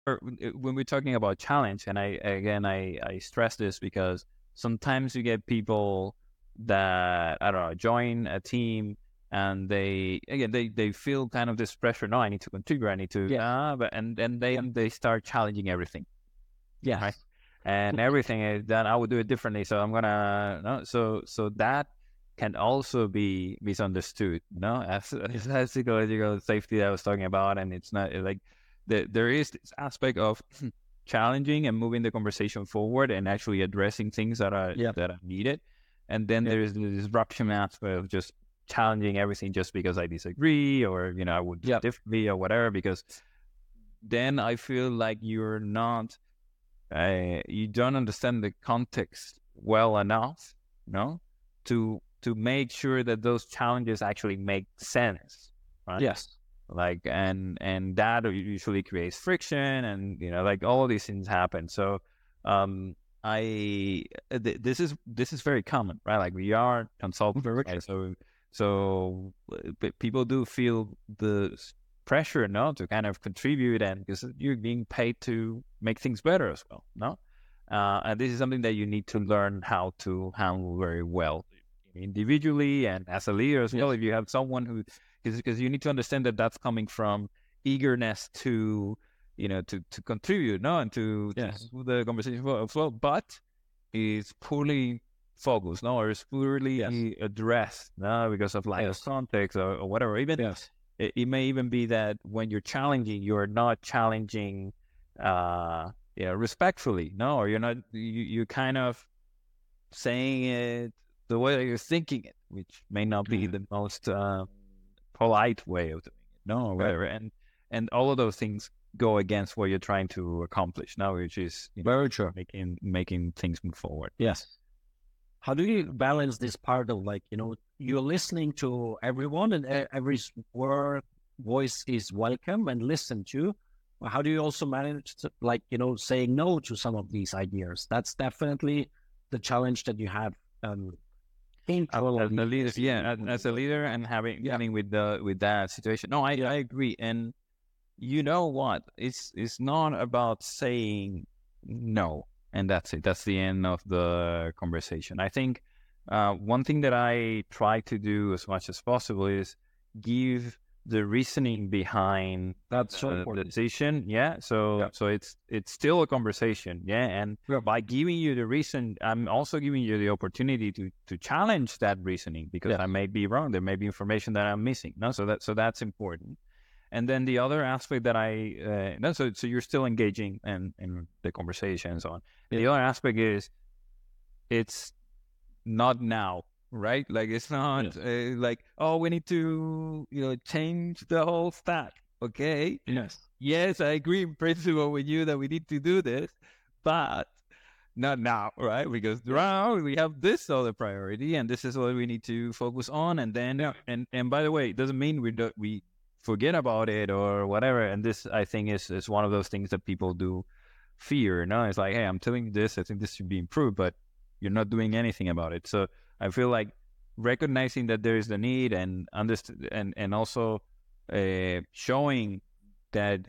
Uh, when we're talking about challenge, and I again I, I stress this because sometimes you get people that I don't know join a team and they again they, they feel kind of this pressure no i need to contribute i need to yeah uh, but and and then yeah. they start challenging everything yeah right and *laughs* everything is done i would do it differently so i'm gonna no so so that can also be misunderstood no as, as psychological safety that i was talking about and it's not like the, there is this aspect of *clears throat* challenging and moving the conversation forward and actually addressing things that are yeah. that are needed and then yeah. there's the disruption aspect of just challenging everything just because I disagree or you know I would yep. differently or whatever because then I feel like you're not uh, you don't understand the context well enough, you know, to to make sure that those challenges actually make sense, right? Yes. Like and and that usually creates friction and you know like all of these things happen. So um I th- this is this is very common, right? Like we are consultants, right? so so people do feel the pressure, no, to kind of contribute, and because you're being paid to make things better as well, no. Uh, and this is something that you need to learn how to handle very well, individually and as a leader as yes. well. If you have someone who, because you need to understand that that's coming from eagerness to, you know, to to contribute, no, and to, yes. to the conversation as well, but is poorly focus, no, or it's poorly yes. addressed, no, because of like yes. context or, or, whatever. Even yes. it, it, may even be that when you're challenging, you're not challenging, uh, yeah, respectfully, no, or you're not, you, you're kind of saying it the way that you're thinking it, which may not be mm-hmm. the most uh, polite way of doing it, no, or whatever, right. and and all of those things go against what you're trying to accomplish now, which is you know, very true, making making things move forward. Yes how do you balance this part of like you know you're listening to everyone and every word voice is welcome and listened to how do you also manage to like you know saying no to some of these ideas? That's definitely the challenge that you have um as a leader yeah as a leader and having yeah. having with the with that situation. No i i agree and you know what? It's it's not about saying no and that's it. That's the end of the conversation. I think uh, one thing that I try to do as much as possible is give the reasoning behind that's so uh, the decision. Yeah. So yeah. so it's it's still a conversation. Yeah. And yeah. by giving you the reason, I'm also giving you the opportunity to to challenge that reasoning because yeah. I may be wrong. There may be information that I'm missing. No. So that so that's important. And then the other aspect that I uh, so so you're still engaging in in the conversation and so on. Yeah. The other aspect is it's not now, right? Like it's not yeah. uh, like oh we need to you know change the whole stack. okay, Yes. yes, I agree in principle with you that we need to do this, but not now, right? Because now we have this other priority, and this is what we need to focus on. And then, Yeah. and and by the way, it doesn't mean we do, we forget about it or whatever. And this, I think, is is one of those things that people do fear. No, it's like, hey, I'm telling you this. I think this should be improved, but you're not doing anything about it. So I feel like recognizing that there is the need and understand and and also uh, showing that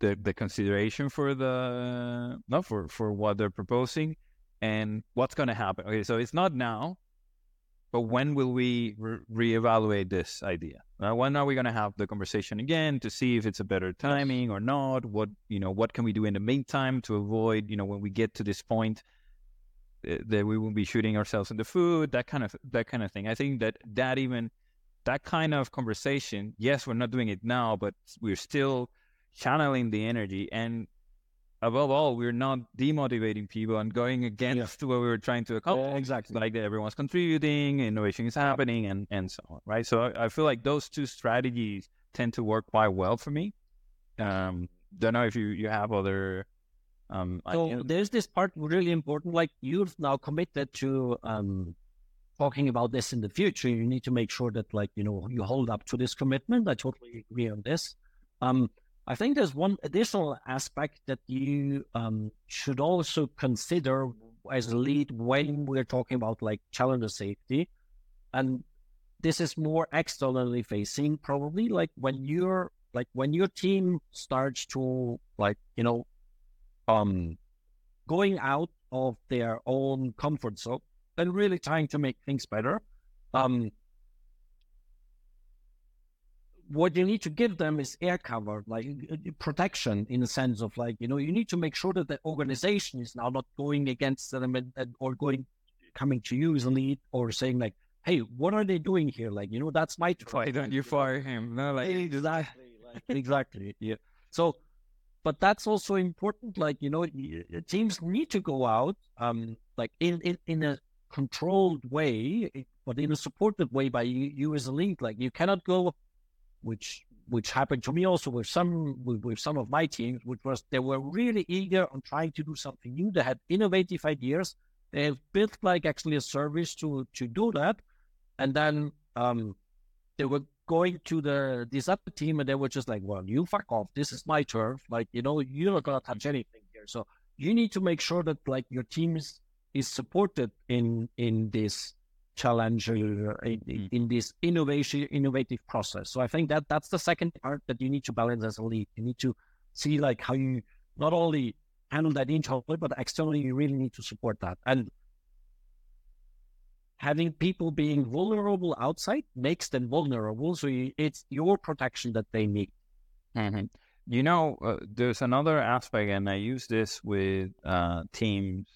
the the consideration for the no for for what they're proposing and what's going to happen. Okay, so it's not now, but when will we re- reevaluate this idea? Uh, when are we going to have the conversation again to see if it's a better timing or not? What you know, what can we do in the meantime to avoid you know when we get to this point uh, that we will be shooting ourselves in the foot? That kind of that kind of thing. I think that that even that kind of conversation. Yes, we're not doing it now, but we're still channeling the energy and above all we're not demotivating people and going against what we were trying to accomplish exactly. like that everyone's contributing innovation is happening and and so on right so I, I feel like those two strategies tend to work quite well for me um don't know if you you have other um So ideas. there's this part really important. Like you've now committed to um, talking about this in the future. You need to make sure that, like you know, you hold up to this commitment. I totally agree on this. Um, I think there's one additional aspect that you um, should also consider as a lead when we're talking about like challenger safety, and this is more externally facing, probably. Like when you're like when your team starts to like you know um, going out of their own comfort zone and really trying to make things better. Um, what you need to give them is air cover, like uh, protection in the sense of like, you know, you need to make sure that the organization is now not going against them and, and, or going, coming to you as a lead or saying like, hey, what are they doing here? Like, you know, that's my *laughs* why don't you fire him? No like *laughs* exactly like, *laughs* exactly yeah. So but that's also important like you know teams need to go out um like in in, in a controlled way but in a supported way by you, you as a lead like you cannot go which which happened to me also with some with, with some of my teams which was they were really eager on trying to do something new they had innovative ideas they have built like actually a service to to do that and then um they were going to the this other team and they were just like, Well, you fuck off. This is my turf. Like, you know, you're not gonna touch anything here. So you need to make sure that like your team is, is supported in in this challenge uh, in, Mm. in this innovation innovative process. So I think that that's the second part that you need to balance as a lead. You need to see like how you not only handle that internally, but externally you really need to support that. And having people being vulnerable outside makes them vulnerable. So you, it's your protection that they need. Mhm. You know, uh, there's another aspect, and I use this with uh, teams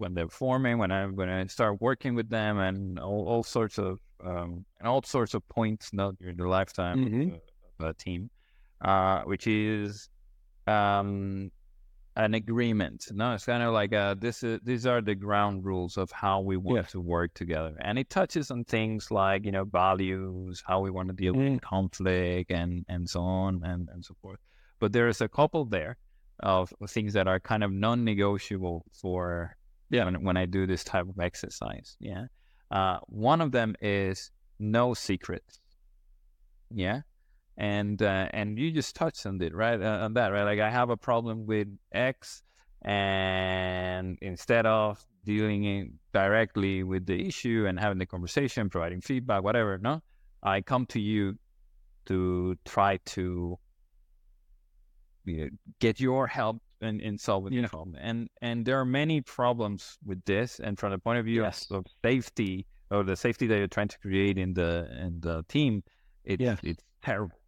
when they're forming, when I when I start working with them, and all, all sorts of um, and all sorts of points, not during the lifetime Mhm. of, a, of a team, uh, which is um, an agreement. No, it's kind of like uh, this is these are the ground rules of how we want Yeah. to work together, and it touches on things like you know values, how we want to deal with conflict, and and so on and and so forth. But there is a couple there of things that are kind of non-negotiable for yeah when, when I do this type of exercise. Yeah, uh, one of them is no secrets. Yeah, and uh, and you just touched on it right uh, on that right like i have a problem with x and instead of dealing in directly with the issue and having the conversation providing feedback whatever no i come to you to try to you know, get your help in, in solving Yeah. the problem and and there are many problems with this and from the point of view Yes. of safety or the safety that you're trying to create in the in the team it's Yeah. it's terrible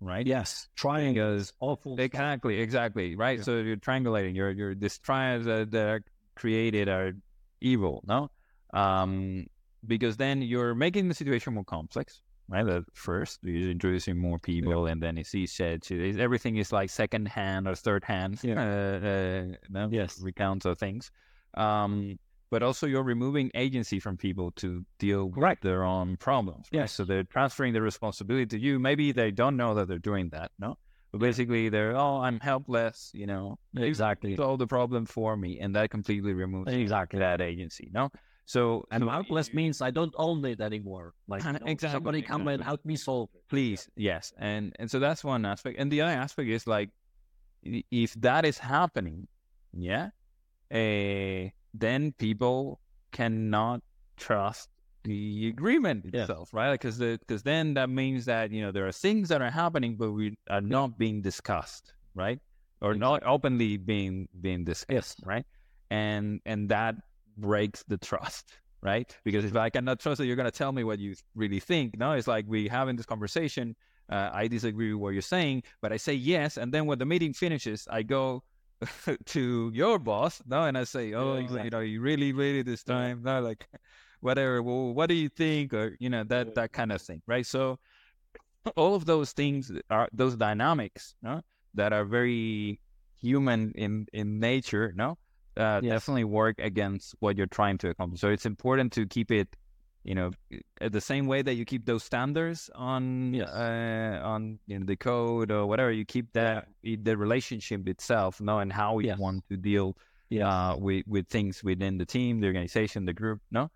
right Yes, trying because awful. exactly exactly right Yeah. so you're triangulating you're you're these triads that, that are created are evil no um because then you're making the situation more complex right at first you're introducing more people and then it's each said everything is like second hand or third hand Yeah. uh, uh, no, Yes. recounts of things um but also you're removing agency from people to deal with their own problems. right? Yes. So they're transferring the responsibility to you. Maybe they don't know that they're doing that. No. But basically, they're oh, I'm helpless. You know, Exactly. solve the problem for me, and that completely removes Exactly. that agency. No. So And so helpless means I don't own it anymore. Like *laughs* you know, Exactly, somebody come and help me solve it. please yes and and so that's one aspect and the other aspect is like if that is happening yeah uh, then people cannot trust the agreement Yeah. itself right because because then that means that you know there are things that are happening but we are not being discussed right or not openly being being discussed Yes. right and and that breaks the trust *laughs* right? Because if i cannot trust that you're going to tell me what you really think no it's like we having this conversation uh, i disagree with what you're saying but i say yes and then when the meeting finishes i go *laughs* to your boss no and i say oh Yeah, you- exactly. you know you really really this time no like *laughs* whatever well, what do you think? Or you know that that kind of thing right? So all of those things are those dynamics no that are very human in in nature no uh, Yes. definitely work against what you're trying to accomplish so it's important to keep it you know uh, the same way that you keep those standards on Yes. uh, on you know, the code or whatever you keep that the relationship itself no and how you Yes. want to deal Yeah. uh, with with things within the team, the organization, the group. No,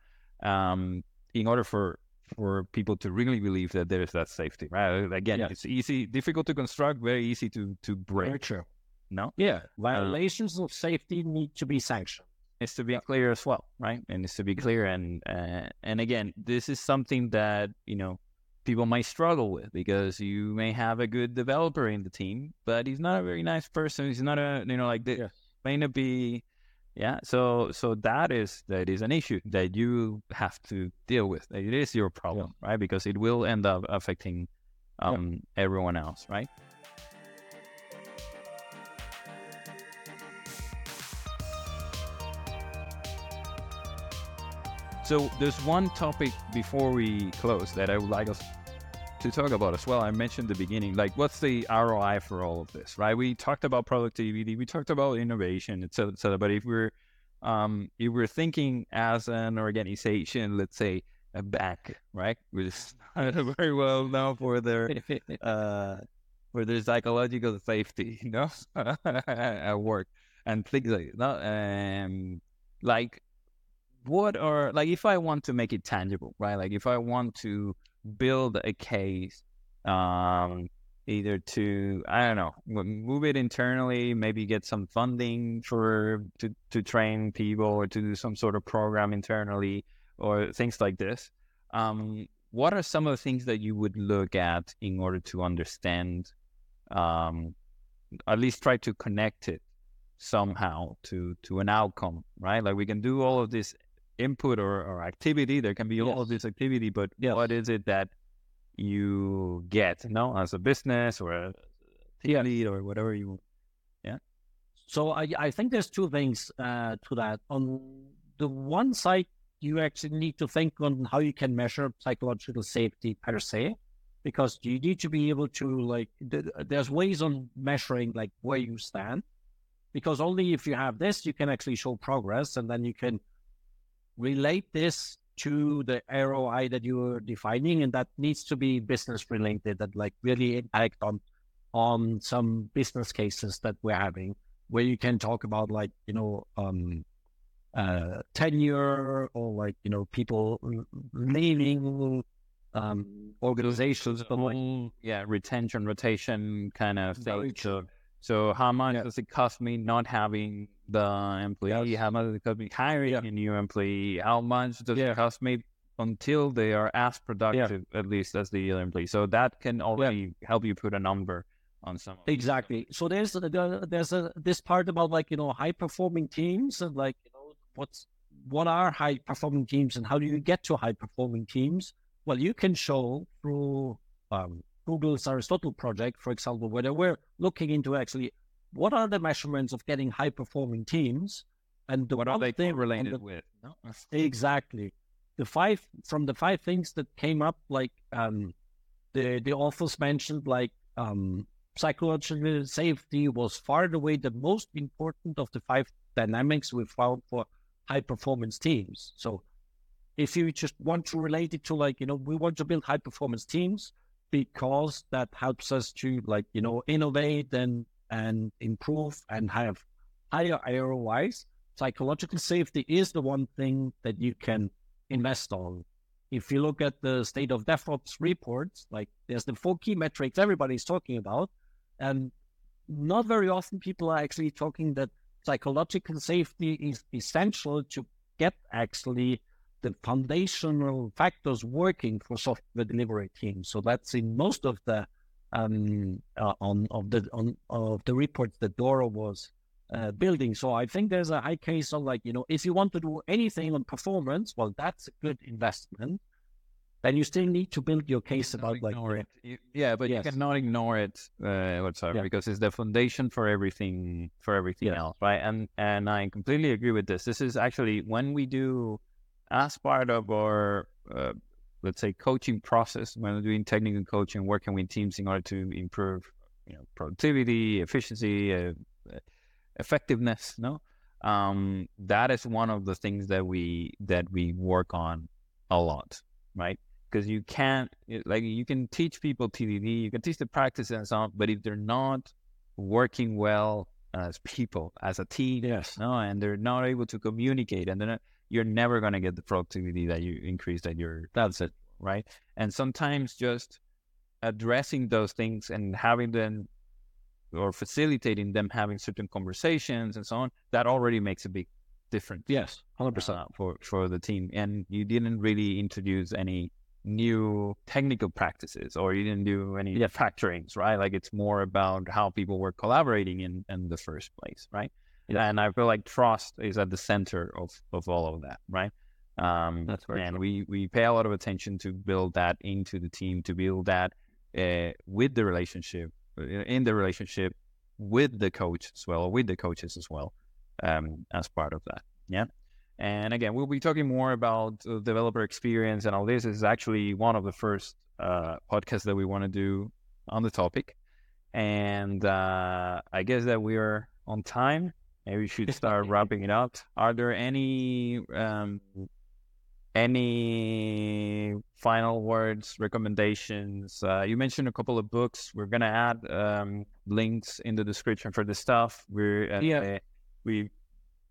um, in order for for people to really believe that there is that safety, right? Again, it's easy, difficult to construct, very easy to to Very break. true. No, Yeah. Violations of safety need to be sanctioned. it's to be clear as well, right? And it's to be clear, and uh, and again, this is something that you know people might struggle with because you may have a good developer in the team, but he's not a very nice person. He's not a you know like the, Yes. may not be yeah so so that is that is an issue that you have to deal with it is your problem right because it will end up affecting um everyone else right so there's one topic before we close that i would like us to talk about as well. I mentioned the beginning, like what's the ROI for all of this, right? We talked about productivity, we talked about innovation, et cetera, et cetera. But if we're um, if we're thinking as an organization, let's say a bank, right, which is *laughs* not very well known for their *laughs* uh, for their psychological safety, *laughs* you know, at work and things like that. Um, like what are like if I want to make it tangible, right? Like if I want to build a case um either to i don't know move it internally maybe get some funding for to to train people or to do some sort of program internally or things like this um what are some of the things that you would look at in order to understand um at least try to connect it somehow to to an outcome right like we can do all of this input or, or activity there can be all of this activity but Yes. what is it that you get no as a business or a team lead or whatever you want? yeah. So I, I think there's two things uh, to that. On the one side, you actually need to think on how you can measure psychological safety per se, because you need to be able to like. th- There's ways on measuring like where you stand, because only if you have this, you can actually show progress, and then you can relate this to the ROI that you are defining, and that needs to be business related, that like really impact on on some business cases that we're having where you can talk about like you know um uh tenure or like you know people leaving um organizations but like yeah retention rotation kind of thing so how much Yeah. does it cost me not having the employee Yes. how much does it cost me hiring Yeah. a new employee how much does Yeah. it cost me until they are as productive at least as the other employee so that can already help you put a number on some exactly so there's the, there's a this part about like you know high performing teams and like you know what's what are high performing teams and how do you get to high performing teams well you can show through um, google's aristotle project for example where they were looking into actually what are the measurements of getting high performing teams and what are they thing- and correlated the- with no? Exactly. The five from the five things that came up, like um, the the authors mentioned, like um, psychological safety was far and away the most important of the five dynamics we found for high performance teams. So if you just want to relate it to like, you know, we want to build high performance teams because that helps us to like, you know, innovate and and improve and have higher ROIs. Psychological safety is the one thing that you can invest on. If you look at the state of DevOps reports, like there's the four key metrics everybody's talking about, and not very often people are actually talking that psychological safety is essential to get actually the foundational factors working for software delivery teams. So that's in most of the um, uh, on of the on of the reports that Dora was uh, building. So I think there's a high case of like you know if you want to do anything on performance, well that's a good investment then you still need to build your case about like it. You, yeah, but yes. you cannot ignore it uh, whatsoever yeah. because it's the foundation for everything for everything yeah. else, right? And and I completely agree with this. This is actually when we do as part of our uh, let's say coaching process when we're doing technical coaching, working with teams in order to improve you know productivity, efficiency, uh, effectiveness. No, um, that is one of the things that we that we work on a lot, right? because you can't like you can teach people TDD, you can teach the practice and so on, but if they're not working well as people, as a team, yes, no, and they're not able to communicate, and then you're never going to get the productivity that you increase that you're. That's it, right? And sometimes just addressing those things and having them or facilitating them having certain conversations and so on, that already makes a big difference. Yes, hundred uh, percent for for the team. And you didn't really introduce any new technical practices or you didn't do any yeah. factorings, right? Like it's more about how people were collaborating in, in the first place, right? Yeah. And I feel like trust is at the center of, of all of that, right? Um, That's right. And we, we pay a lot of attention to build that into the team, to build that uh, with the relationship, uh, in the relationship with the coach as well, with the coaches as well, um, as part of that. Yeah. And again, we'll be talking more about uh, developer experience and all this. this is actually one of the first uh, podcasts that we want to do on the topic. And uh, I guess that we are on time. Maybe we should start wrapping it up. Are there any um, any final words, recommendations? Uh, you mentioned a couple of books. We're gonna add um, links in the description for the stuff. We're uh, yeah. we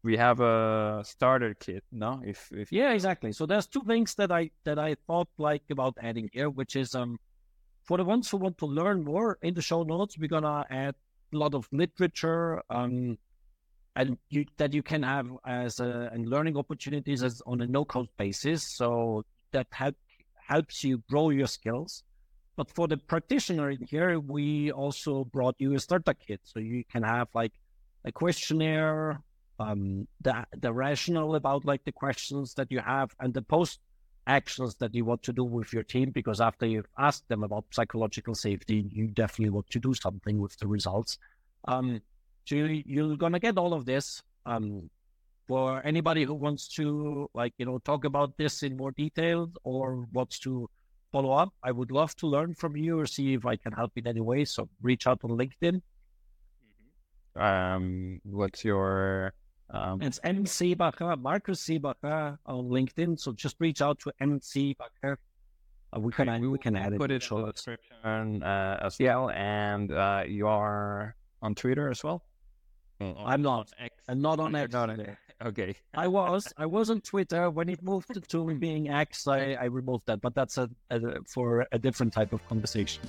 we have a starter kit no if, if yeah exactly so there's two things that i that i thought like about adding here which is um for the ones who want to learn more in the show notes we're gonna add a lot of literature um and you that you can have as a and learning opportunities as on a no code basis. So that help helps you grow your skills. But for the practitioner in here we also brought you a starter kit. So you can have like a questionnaire um, the the rationale about like the questions that you have and the post actions that you want to do with your team because after you've asked them about psychological safety you definitely want to do something with the results. Um, so you, are gonna get all of this um, for anybody who wants to like you know talk about this in more detail or wants to follow up i would love to learn from you or see if i can help in any way so reach out on linkedin um what's your um, it's M Seebacher, Markus Seebacher on LinkedIn. So just reach out to M Seebacher. Uh, we can we, we can add put it, in the description uh, as well, and uh, you are on Twitter as well. I'm not. X. I'm not on X. *laughs* Not on okay. I was. I was on Twitter when it moved to being X. I, I removed that, but that's a, a for a different type of conversation.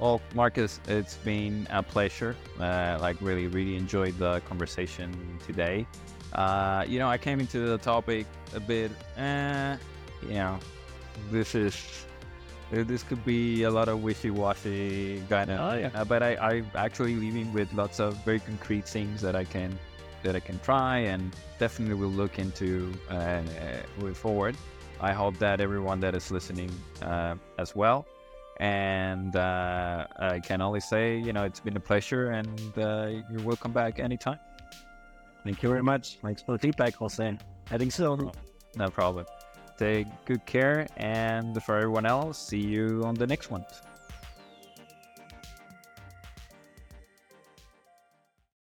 Well, Markus, it's been a pleasure. Uh, like, really, really enjoyed the conversation today. Uh, you know, I came into the topic a bit, eh, you know, this is, this could be a lot of wishy-washy kind of, oh, yeah. uh, but I, I'm actually leaving with lots of very concrete things that I can, that I can try and definitely will look into uh, moving forward. I hope that everyone that is listening uh, as well and uh, I can only say, you know, it's been a pleasure and uh, you're welcome back anytime. Thank you very much. Thanks for the feedback, Jose. Heading soon. No problem. Take good care. And for everyone else, see you on the next one.